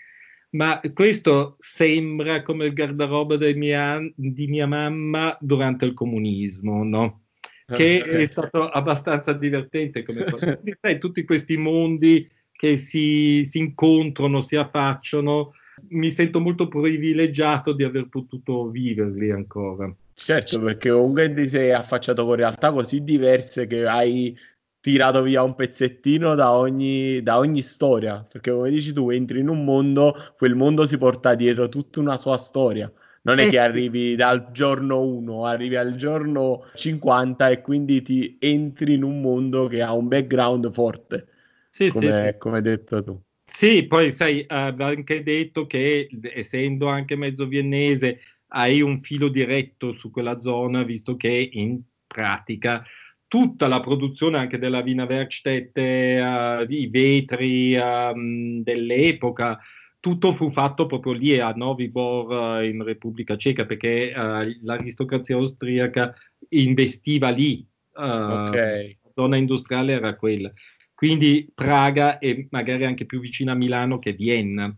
ma questo sembra come il garderobe mia, di mia mamma durante il comunismo, no? Che è stato abbastanza divertente come cosa. tutti questi mondi che si, si incontrano, si affacciano, mi sento molto privilegiato di aver potuto viverli ancora. Certo, perché comunque ti sei affacciato con realtà così diverse che hai tirato via un pezzettino da ogni, da ogni storia. Perché come dici tu, entri in un mondo, quel mondo si porta dietro tutta una sua storia. Non è che arrivi dal giorno 1, arrivi al giorno 50 e quindi ti entri in un mondo che ha un background forte. Sì, come, sì, sì. come hai detto tu. Sì, poi sai, aveva anche detto che essendo anche mezzo viennese, hai un filo diretto su quella zona, visto che in pratica tutta la produzione anche della Wiener Werkstätte, uh, i vetri um, dell'epoca, tutto fu fatto proprio lì a Novi Bor uh, in Repubblica Ceca perché uh, l'aristocrazia austriaca investiva lì. Okay. La zona industriale era quella. Quindi Praga è magari anche più vicina a Milano che Vienna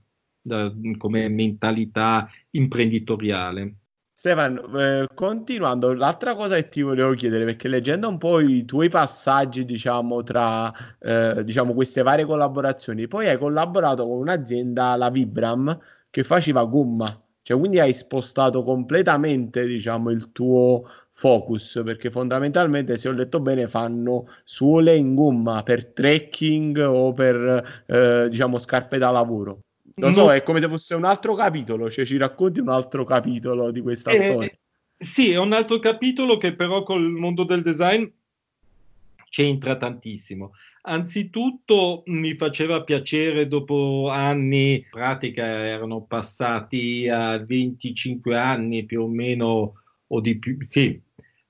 da, come mentalità imprenditoriale. Stefano, eh, continuando, l'altra cosa che ti volevo chiedere, perché leggendo un po' i tuoi passaggi, diciamo, tra eh, diciamo, queste varie collaborazioni, poi hai collaborato con un'azienda, la Vibram, che faceva gomma, cioè quindi hai spostato completamente, diciamo, il tuo focus, perché fondamentalmente, se ho letto bene, fanno suole in gomma per trekking o per, eh, diciamo, scarpe da lavoro. Lo so, è come se fosse un altro capitolo, cioè ci racconti un altro capitolo di questa eh, storia. Sì, è un altro capitolo che però col mondo del design c'entra tantissimo. Anzitutto mi faceva piacere dopo anni, in pratica erano passati a 25 anni più o meno o di più, sì,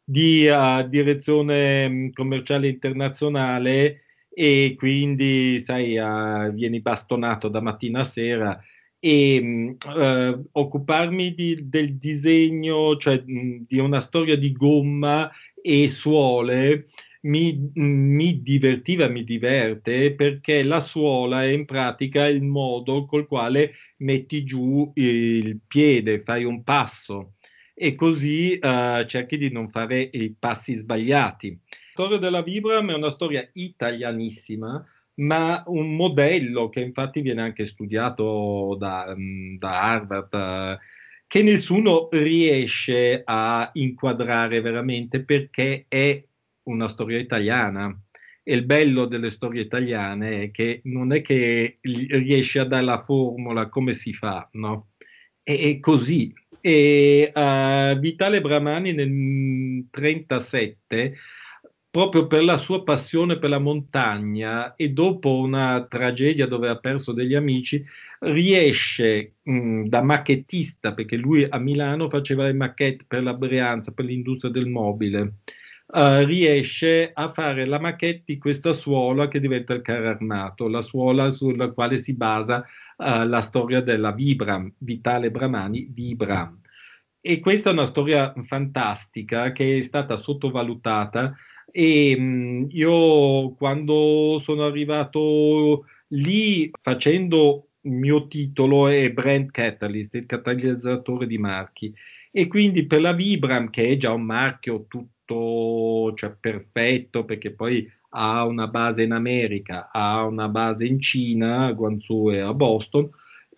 di uh, direzione mm, commerciale internazionale e quindi, sai, uh, vieni bastonato da mattina a sera e uh, occuparmi di, del disegno, cioè mh, di una storia di gomma e suole, mi, mi, divertiva, mi diverte perché la suola è in pratica il modo col quale metti giù il piede, fai un passo. E così uh, cerchi di non fare i passi sbagliati storia della Vibram è una storia italianissima, ma un modello che infatti viene anche studiato da, mm, da Harvard, che nessuno riesce a inquadrare veramente perché è una storia italiana. E il bello delle storie italiane è che non è che riesce a dare la formula come si fa, no? È, così. E uh, Vitale Bramani nel 1937 proprio per la sua passione per la montagna e dopo una tragedia dove ha perso degli amici, riesce mh, da macchettista, perché lui a Milano faceva le macchette per la Brianza, per l'industria del mobile, uh, riesce a fare la maquette di questa suola che diventa il carro armato, la suola sulla quale si basa uh, la storia della Vibram, Vitale Bramani, Vibram. E questa è una storia fantastica che è stata sottovalutata e mh, io quando sono arrivato lì facendo il mio titolo è Brand Catalyst, il catalizzatore di marchi. E quindi per la Vibram, che è già un marchio tutto cioè, perfetto, perché poi ha una base in America, ha una base in Cina, a Guangzhou e a Boston,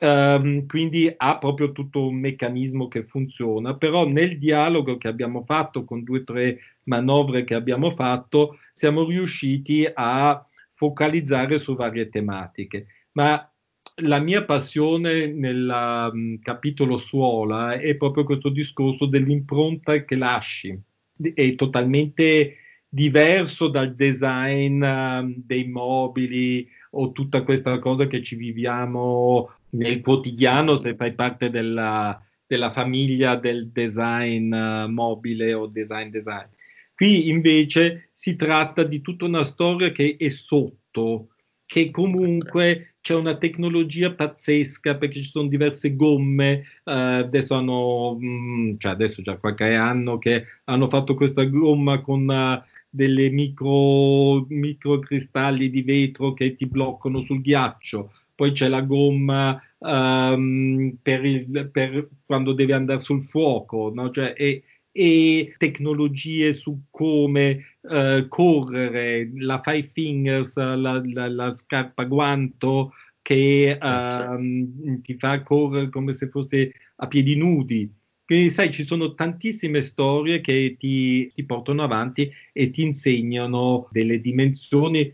Um, quindi ha proprio tutto un meccanismo che funziona, però nel dialogo che abbiamo fatto con due o tre manovre che abbiamo fatto, siamo riusciti a focalizzare su varie tematiche. Ma la mia passione nel um, capitolo suola è proprio questo discorso dell'impronta che lasci. È totalmente diverso dal design um, dei mobili o tutta questa cosa che ci viviamo nel quotidiano se fai parte della, della famiglia del design uh, mobile o design design. Qui invece si tratta di tutta una storia che è sotto, che comunque c'è una tecnologia pazzesca perché ci sono diverse gomme, uh, adesso hanno, mh, mm, cioè adesso già qualche anno che hanno fatto questa gomma con uh, delle micro, microcristalli di vetro che ti bloccano sul ghiaccio, poi c'è la gomma um, per, il, per, quando devi andare sul fuoco, no? cioè, e, e, tecnologie su come uh, correre, la Five Fingers, la, la, la scarpa guanto che uh, ti fa correre come se fosse a piedi nudi. Quindi sai, ci sono tantissime storie che ti, ti portano avanti e ti insegnano delle dimensioni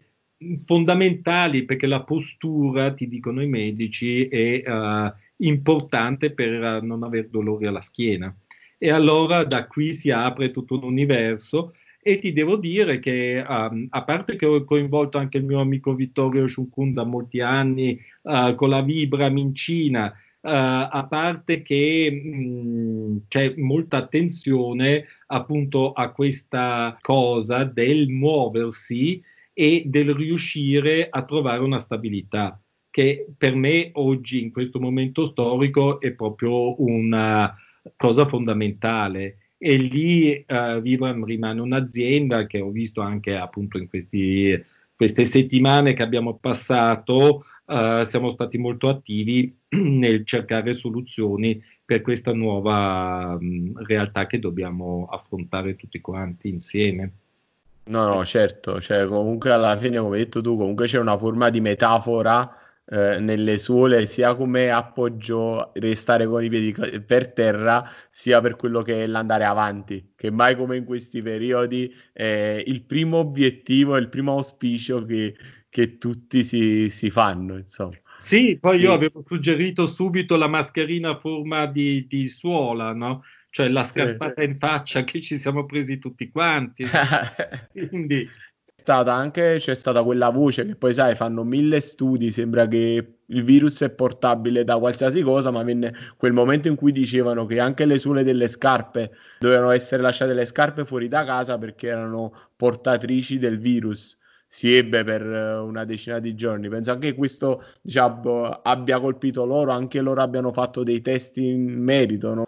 fondamentali perché la postura, ti dicono i medici, è uh, importante per non avere dolori alla schiena. E allora da qui si apre tutto un universo e ti devo dire che um, a parte che ho coinvolto anche il mio amico Vittorio Shunkun da molti anni uh, con la Vibram in Cina, uh, a parte che mh, mm, c'è molta attenzione appunto a questa cosa del muoversi e del riuscire a trovare una stabilità che per me oggi in questo momento storico è proprio una cosa fondamentale e lì uh, Vibram rimane un'azienda che ho visto anche appunto in questi, queste settimane che abbiamo passato uh, siamo stati molto attivi nel cercare soluzioni per questa nuova um, realtà che dobbiamo affrontare tutti quanti insieme. No, no, certo, cioè comunque alla fine, come hai detto tu, comunque c'è una forma di metafora eh, nelle suole, sia come appoggio restare con i piedi per terra, sia per quello che è l'andare avanti, che mai come in questi periodi è il primo obiettivo, il primo auspicio che, che tutti si, si fanno, insomma. Sì, poi io avevo suggerito subito la mascherina a forma di, di suola, no? cioè la scarpata sì. in faccia che ci siamo presi tutti quanti. Quindi stata anche c'è stata quella voce che poi sai fanno mille studi sembra che il virus è portabile da qualsiasi cosa ma venne quel momento in cui dicevano che anche le suole delle scarpe dovevano essere lasciate le scarpe fuori da casa perché erano portatrici del virus si ebbe per una decina di giorni penso anche questo diciamo abbia colpito loro anche loro abbiano fatto dei test in merito no?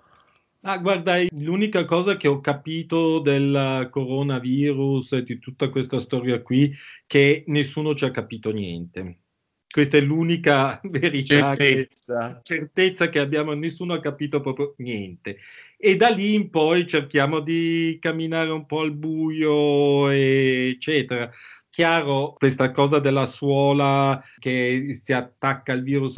Ah, guarda, l'unica cosa che ho capito del coronavirus e di tutta questa storia qui, che nessuno ci ha capito niente. Questa è l'unica verità, certezza. Che, certezza che abbiamo, nessuno ha capito proprio niente. E da lì in poi cerchiamo di camminare un po' al buio, eccetera chiaro, questa cosa della suola che si attacca al virus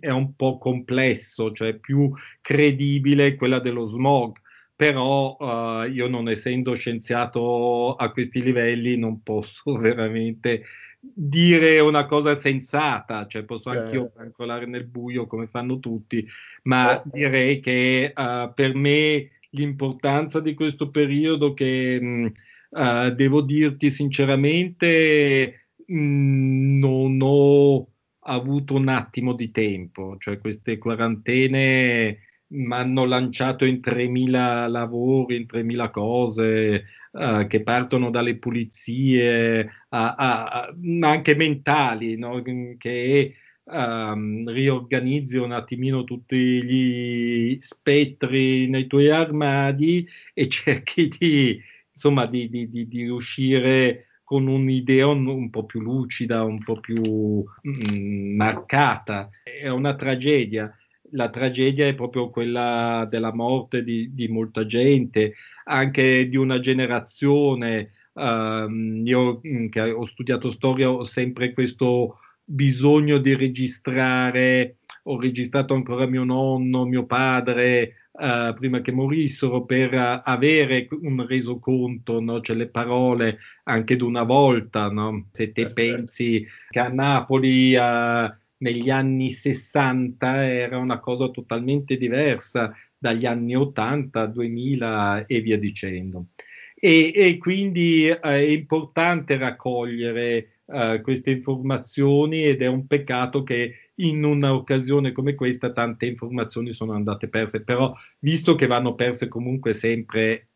è un po' complesso, cioè più credibile quella dello smog. Però uh, io non essendo scienziato a questi livelli non posso veramente dire una cosa sensata, cioè posso anche io calcolare nel buio come fanno tutti, ma oh. direi che uh, per me l'importanza di questo periodo che mh, uh, devo dirti sinceramente, mh, mm, non ho avuto un attimo di tempo, cioè queste quarantene mi hanno lanciato in 3.000 lavori, in 3.000 cose uh, che partono dalle pulizie, a, a, a, anche mentali, no? che um, riorganizzi un attimino tutti gli spettri nei tuoi armadi e cerchi di, insomma, di, di, di, di uscire con un'idea un, un, po' più lucida, un po' più mm, marcata. È una tragedia. La tragedia è proprio quella della morte di, di molta gente, anche di una generazione. Uh, io mm, che ho studiato storia ho sempre questo bisogno di registrare, ho registrato ancora mio nonno, mio padre, Uh, prima che morissero per avere un resoconto, no? cioè le parole anche di una volta, no? se te Perfetto. pensi che a Napoli uh, negli anni 60 era una cosa totalmente diversa dagli anni 80, 2000 e via dicendo. E, e quindi è importante raccogliere uh, queste informazioni ed è un peccato che in un'occasione come questa tante informazioni sono andate perse, però visto che vanno perse comunque sempre,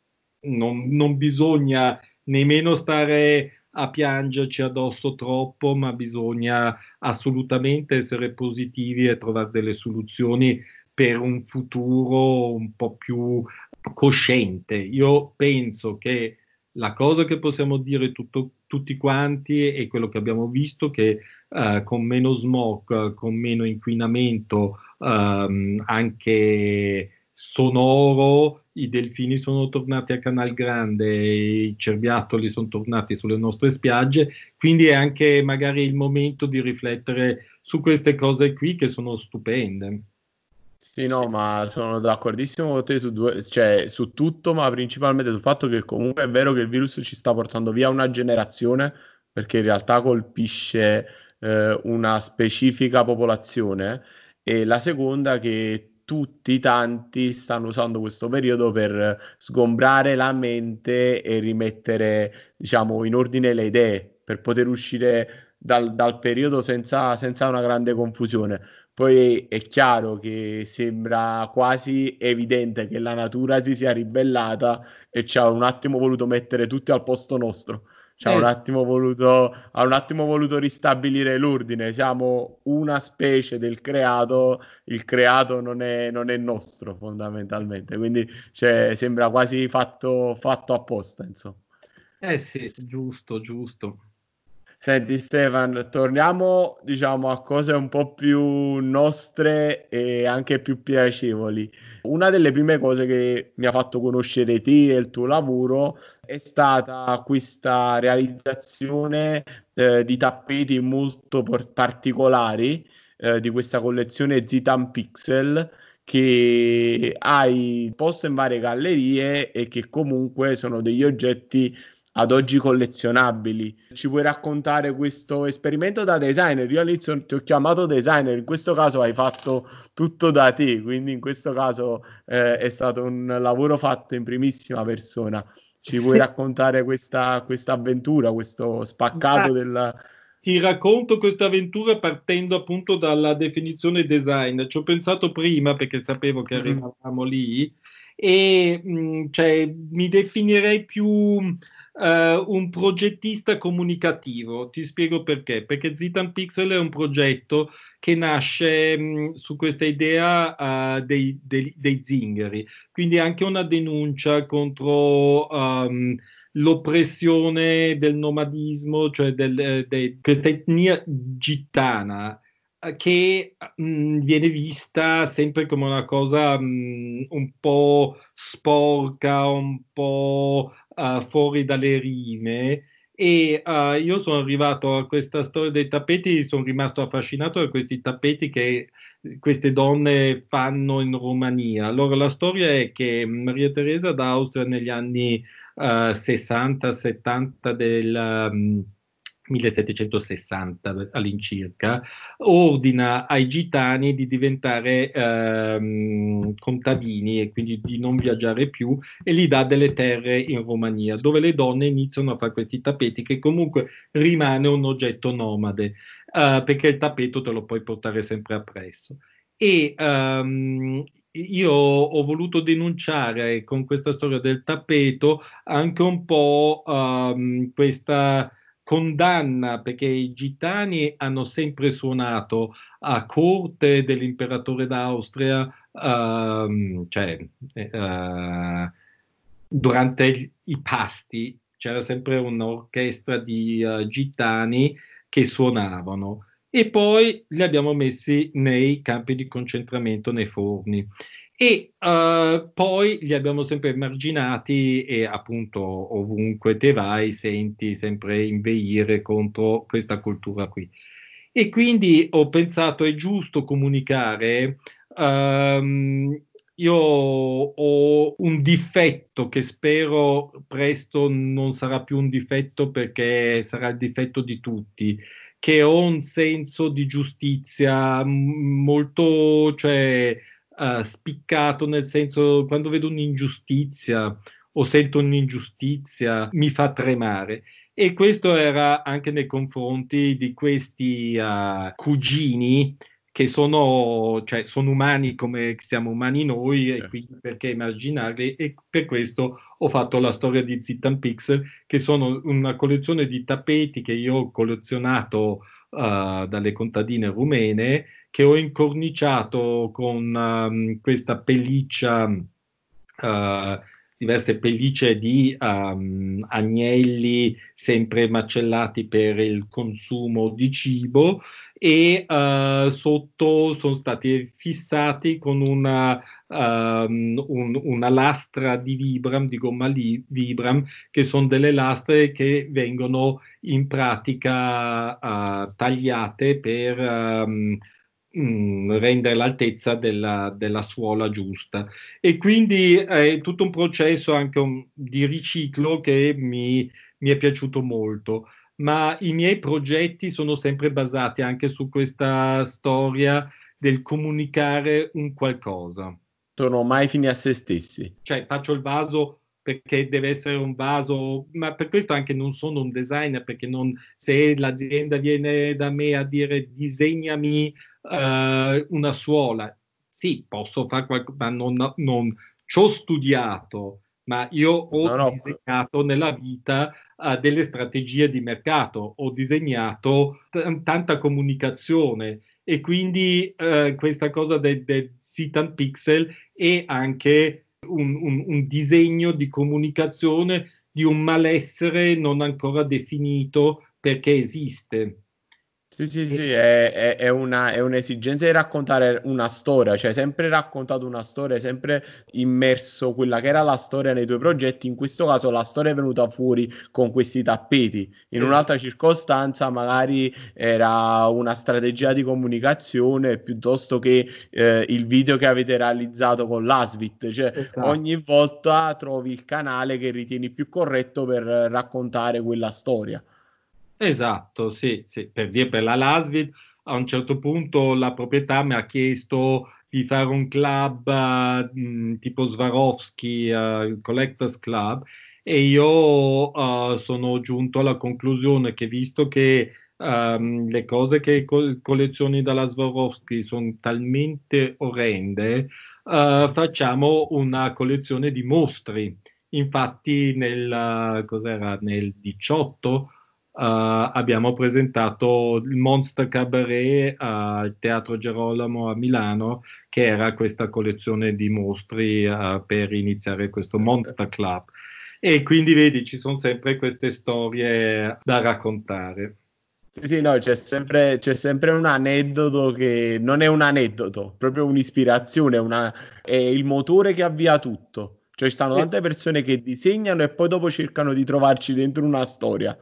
non, non bisogna nemmeno stare a piangerci addosso troppo, ma bisogna assolutamente essere positivi e trovare delle soluzioni per un futuro un po' più cosciente. Io penso che la cosa che possiamo dire tutto, tutti quanti è quello che abbiamo visto, che uh, con meno smog, con meno inquinamento, um, anche sonoro, i delfini sono tornati a Canal Grande, i cerbiatoli sono tornati sulle nostre spiagge, quindi è anche magari il momento di riflettere su queste cose qui che sono stupende. Sì, no, ma sono d'accordissimo con te su, due, cioè, su tutto, ma principalmente sul fatto che comunque è vero che il virus ci sta portando via una generazione, perché in realtà colpisce eh, una specifica popolazione, e la seconda che tutti, tanti stanno usando questo periodo per sgombrare la mente e rimettere, diciamo, in ordine le idee, per poter uscire dal, dal periodo senza, senza una grande confusione. Poi è chiaro che sembra quasi evidente che la natura si sia ribellata e ci ha un attimo voluto mettere tutti al posto nostro. Ci ha un, attimo voluto, ha un attimo voluto ristabilire l'ordine. Siamo una specie del creato, il creato non è, non è nostro fondamentalmente. Quindi cioè, sembra quasi fatto, fatto apposta. Insomma. Eh sì, giusto, giusto. Senti Stefan, torniamo diciamo a cose un po' più nostre e anche più piacevoli. Una delle prime cose che mi ha fatto conoscere te e il tuo lavoro è stata questa realizzazione eh, di tappeti molto particolari eh, di questa collezione Zitan Pixel che hai posto in varie gallerie e che comunque sono degli oggetti ad oggi collezionabili. Ci puoi raccontare questo esperimento da designer? Io all'inizio ti ho chiamato designer, in questo caso hai fatto tutto da te, quindi in questo caso eh, è stato un lavoro fatto in primissima persona. Ci puoi raccontare questa, questa avventura, questo spaccato del... Ti racconto questa avventura partendo appunto dalla definizione design. Ci ho pensato prima perché sapevo che mm-hmm. arrivavamo lì e mh, mm, cioè, mi definirei più Uh, un progettista comunicativo. Ti spiego perché. Perché Zitan Pixel è un progetto che nasce mh, su questa idea uh, dei, dei, dei, zingari, quindi anche una denuncia contro um, l'oppressione del nomadismo, cioè del, de, questa etnia gitana eh, che mh, viene vista sempre come una cosa mh, un po' sporca, un po' uh, fuori dalle rime e uh, io sono arrivato a questa storia dei tappeti, sono rimasto affascinato da questi tappeti che queste donne fanno in Romania. Allora la storia è che Maria Teresa d'Austria negli anni uh, 60-70 del, um, 1760 all'incirca, ordina ai gitani di diventare ehm, contadini e quindi di non viaggiare più e gli dà delle terre in Romania, dove le donne iniziano a fare questi tappeti che comunque rimane un oggetto nomade, eh, perché il tappeto te lo puoi portare sempre appresso. E um, io ho voluto denunciare con questa storia del tappeto anche un po' um, questa condanna perché i gitani hanno sempre suonato a corte dell'imperatore d'Austria, uh, cioè uh, durante i pasti c'era sempre un'orchestra di uh, gitani che suonavano. E poi li abbiamo messi nei campi di concentramento, nei forni e uh, poi li abbiamo sempre emarginati e appunto ovunque te vai senti sempre inveire contro questa cultura qui. E quindi ho pensato è giusto comunicare. Um, io ho un difetto che spero presto non sarà più un difetto perché sarà il difetto di tutti, che ho un senso di giustizia molto, cioè, uh, spiccato nel senso quando vedo un'ingiustizia o sento un'ingiustizia mi fa tremare e questo era anche nei confronti di questi uh, cugini che sono, cioè, sono, umani come siamo umani noi certo. e quindi perché immaginarli e per questo ho fatto la storia di Zitan Pixel che sono una collezione di tappeti che io ho collezionato uh, dalle contadine rumene che ho incorniciato con um, questa pelliccia, uh, diverse pellicce di um, agnelli sempre macellati per il consumo di cibo e uh, sotto sono stati fissati con una, um, un, una lastra di Vibram, di gomma li, Vibram, che sono delle lastre che vengono in pratica uh, tagliate per Mm, rendere l'altezza della, della, suola giusta. E quindi è tutto un processo anche un, di riciclo che mi, mi, è piaciuto molto. Ma i miei progetti sono sempre basati anche su questa storia del comunicare un qualcosa. Sono mai fini a se stessi. Cioè, faccio il vaso perché deve essere un vaso, ma per questo anche non sono un designer, perché non, se l'azienda viene da me a dire disegnami uh, una suola. Sì, posso fare qualcosa, ma non, non ci ho studiato, ma io ho no, no. disegnato nella vita uh, delle strategie di mercato, ho disegnato t- tanta comunicazione e quindi uh, questa cosa del, del Citan Pixel è anche un, un, un disegno di comunicazione di un malessere non ancora definito perché esiste. Sì, sì, sì, è, è, è, una, è, un'esigenza di raccontare una storia, cioè sempre raccontato una storia, sempre immerso quella che era la storia nei tuoi progetti. In questo caso la storia è venuta fuori con questi tappeti. In un'altra circostanza magari era una strategia di comunicazione piuttosto che eh, il video che avete realizzato con l'Asvit. Cioè esatto. ogni volta trovi il canale che ritieni più corretto per raccontare quella storia. Esatto, sì, sì. Per dire, per la Lasvid a un certo punto la proprietà mi ha chiesto di fare un club uh, tipo Swarovski, uh, Collectors Club, e io uh, sono giunto alla conclusione che visto che um, le cose che co- collezioni dalla Swarovski sono talmente orrende, facciamo una collezione di mostri. Infatti nel, nel 18 Uh, abbiamo presentato il Monster Cabaret al Teatro Gerolamo a Milano, che era questa collezione di mostri uh, per iniziare questo Monster Club. E quindi vedi, ci sono sempre queste storie da raccontare. Sì, no, c'è sempre, c'è sempre un aneddoto che non è un aneddoto, proprio un'ispirazione, una, è il motore che avvia tutto. Cioè, ci stanno tante persone che disegnano e poi dopo cercano di trovarci dentro una storia.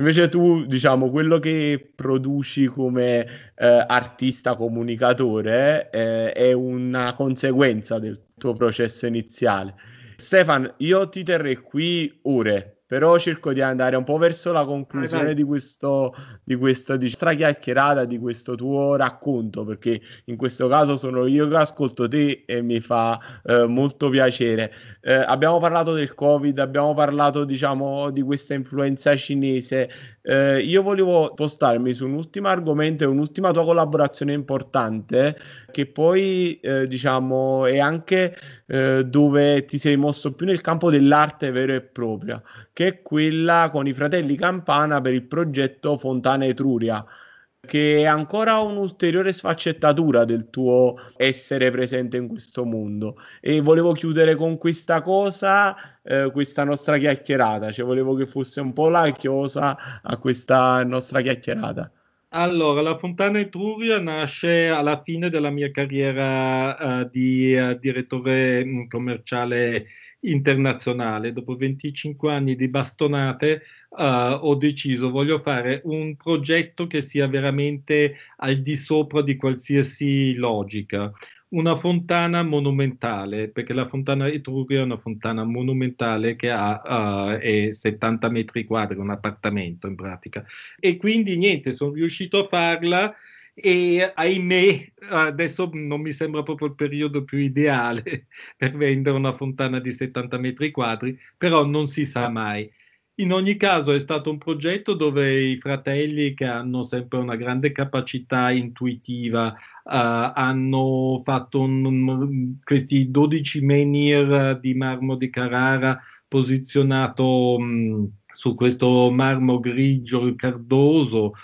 Invece tu, diciamo, quello che produci come eh, artista comunicatore eh, è una conseguenza del tuo processo iniziale. Stefan, io ti terrei qui ore però cerco di andare un po' verso la conclusione di questo di questa di chiacchierata di questo tuo racconto perché in questo caso sono io che ascolto te e mi fa eh, molto piacere. Eh, abbiamo parlato del covid abbiamo parlato diciamo di questa influenza cinese. Eh, io volevo postarmi su un ultimo argomento e un'ultima tua collaborazione importante che poi eh, diciamo è anche eh, dove ti sei mosso più nel campo dell'arte vera e propria che è quella con i fratelli Campana per il progetto Fontana Etruria che è ancora un'ulteriore sfaccettatura del tuo essere presente in questo mondo. E volevo chiudere con questa cosa, eh, questa nostra chiacchierata, cioè volevo che fosse un po' la chiosa a questa nostra chiacchierata. Allora, la Fontana Etruria nasce alla fine della mia carriera uh, di uh, direttore mm, commerciale internazionale. Dopo 25 anni di bastonate uh, ho deciso, voglio fare un progetto che sia veramente al di sopra di qualsiasi logica. Una fontana monumentale, perché la fontana Etruria è una fontana monumentale che ha uh, 70 metri quadri, un appartamento in pratica. E quindi niente, sono riuscito a farla e ahimè adesso non mi sembra proprio il periodo più ideale per vendere una fontana di 70 metri quadri, però non si sa mai. In ogni caso è stato un progetto dove i fratelli che hanno sempre una grande capacità intuitiva uh, hanno fatto un, un, questi 12 menhir di marmo di Carrara posizionato um, su questo marmo grigio cardoso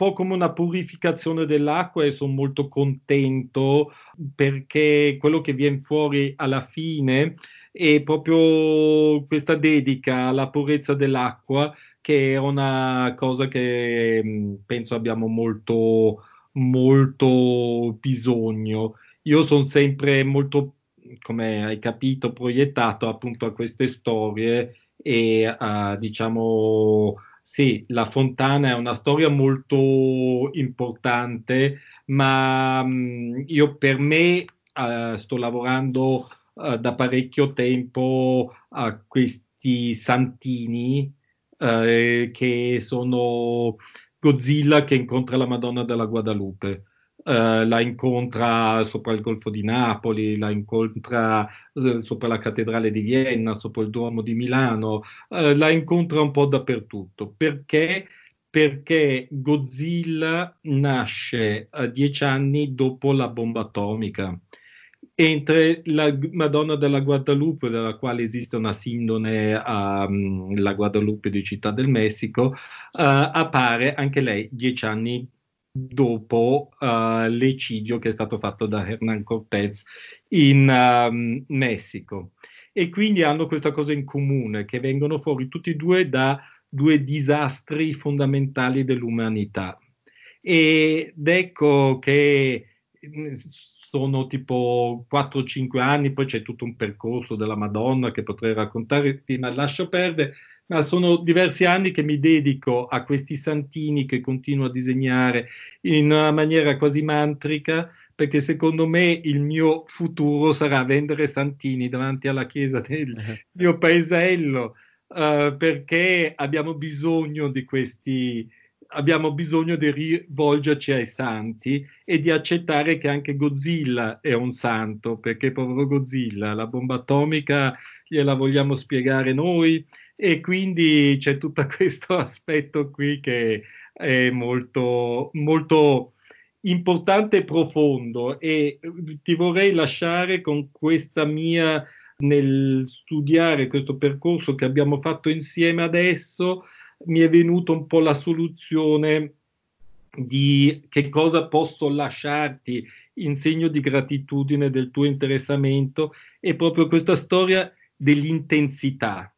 po' come una purificazione dell'acqua e sono molto contento perché quello che viene fuori alla fine è proprio questa dedica alla purezza dell'acqua che è una cosa che penso abbiamo molto molto bisogno. Io sono sempre molto, come hai capito, proiettato appunto a queste storie e a, diciamo sì, La Fontana è una storia molto importante, ma mh, mm, io per me uh, sto lavorando uh, da parecchio tempo a questi santini uh, che sono Godzilla che incontra la Madonna della Guadalupe. Uh, la incontra sopra il Golfo di Napoli, la incontra uh, sopra la Cattedrale di Vienna, sopra il Duomo di Milano, uh, la incontra un po' dappertutto. Perché? Perché Godzilla nasce dieci anni dopo la bomba atomica. Entre la Madonna della Guadalupe, della quale esiste una sindone alla um, Guadalupe di Città del Messico, appare anche lei dieci anni dopo uh, l'eccidio che è stato fatto da Hernán Cortés in um, Messico. E quindi hanno questa cosa in comune, che vengono fuori tutti e due da due disastri fondamentali dell'umanità. Ed ecco che mm, sono tipo 4-5 anni, poi c'è tutto un percorso della Madonna che potrei raccontare, ma lascio perdere ma sono diversi anni che mi dedico a questi santini che continuo a disegnare in una maniera quasi mantrica, perché secondo me il mio futuro sarà vendere santini davanti alla chiesa del mio paesello, uh, perché abbiamo bisogno di questi, abbiamo bisogno di rivolgerci ai santi e di accettare che anche Godzilla è un santo, perché povero Godzilla, la bomba atomica gliela vogliamo spiegare noi, e quindi c'è tutto questo aspetto qui che è molto, molto importante e profondo. E ti vorrei lasciare con questa mia nel studiare questo percorso che abbiamo fatto insieme adesso mi è venuta un po' la soluzione di che cosa posso lasciarti in segno di gratitudine del tuo interessamento e proprio questa storia dell'intensità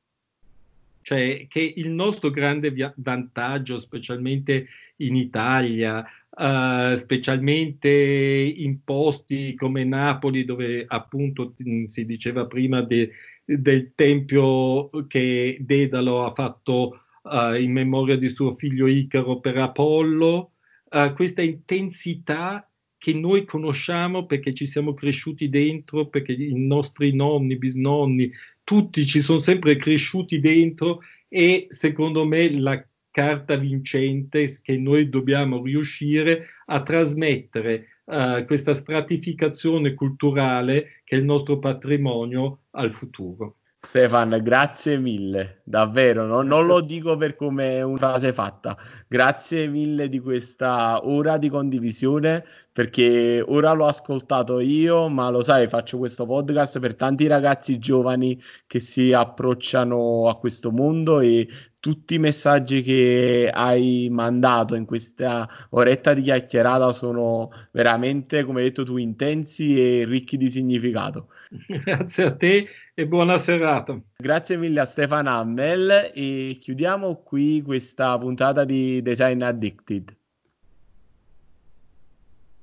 cioè che il nostro grande via- vantaggio, specialmente in Italia, uh, specialmente in posti come Napoli, dove appunto mh, si diceva prima de- del tempio che Dedalo ha fatto uh, in memoria di suo figlio Icaro per Apollo, uh, questa intensità che noi conosciamo perché ci siamo cresciuti dentro, perché i nostri nonni, bisnonni, tutti ci sono sempre cresciuti dentro e secondo me la carta vincente che noi dobbiamo riuscire a trasmettere uh, questa stratificazione culturale che è il nostro patrimonio al futuro. Stefan, grazie mille, davvero, no? non lo dico per come una frase fatta, grazie mille di questa ora di condivisione perché ora l'ho ascoltato io, ma lo sai, faccio questo podcast per tanti ragazzi giovani che si approcciano a questo mondo e tutti i messaggi che hai mandato in questa oretta di chiacchierata sono veramente, come hai detto tu, intensi e ricchi di significato. Grazie a te e buona serata. Grazie mille a Stefan Hammel e chiudiamo qui questa puntata di Design Addicted.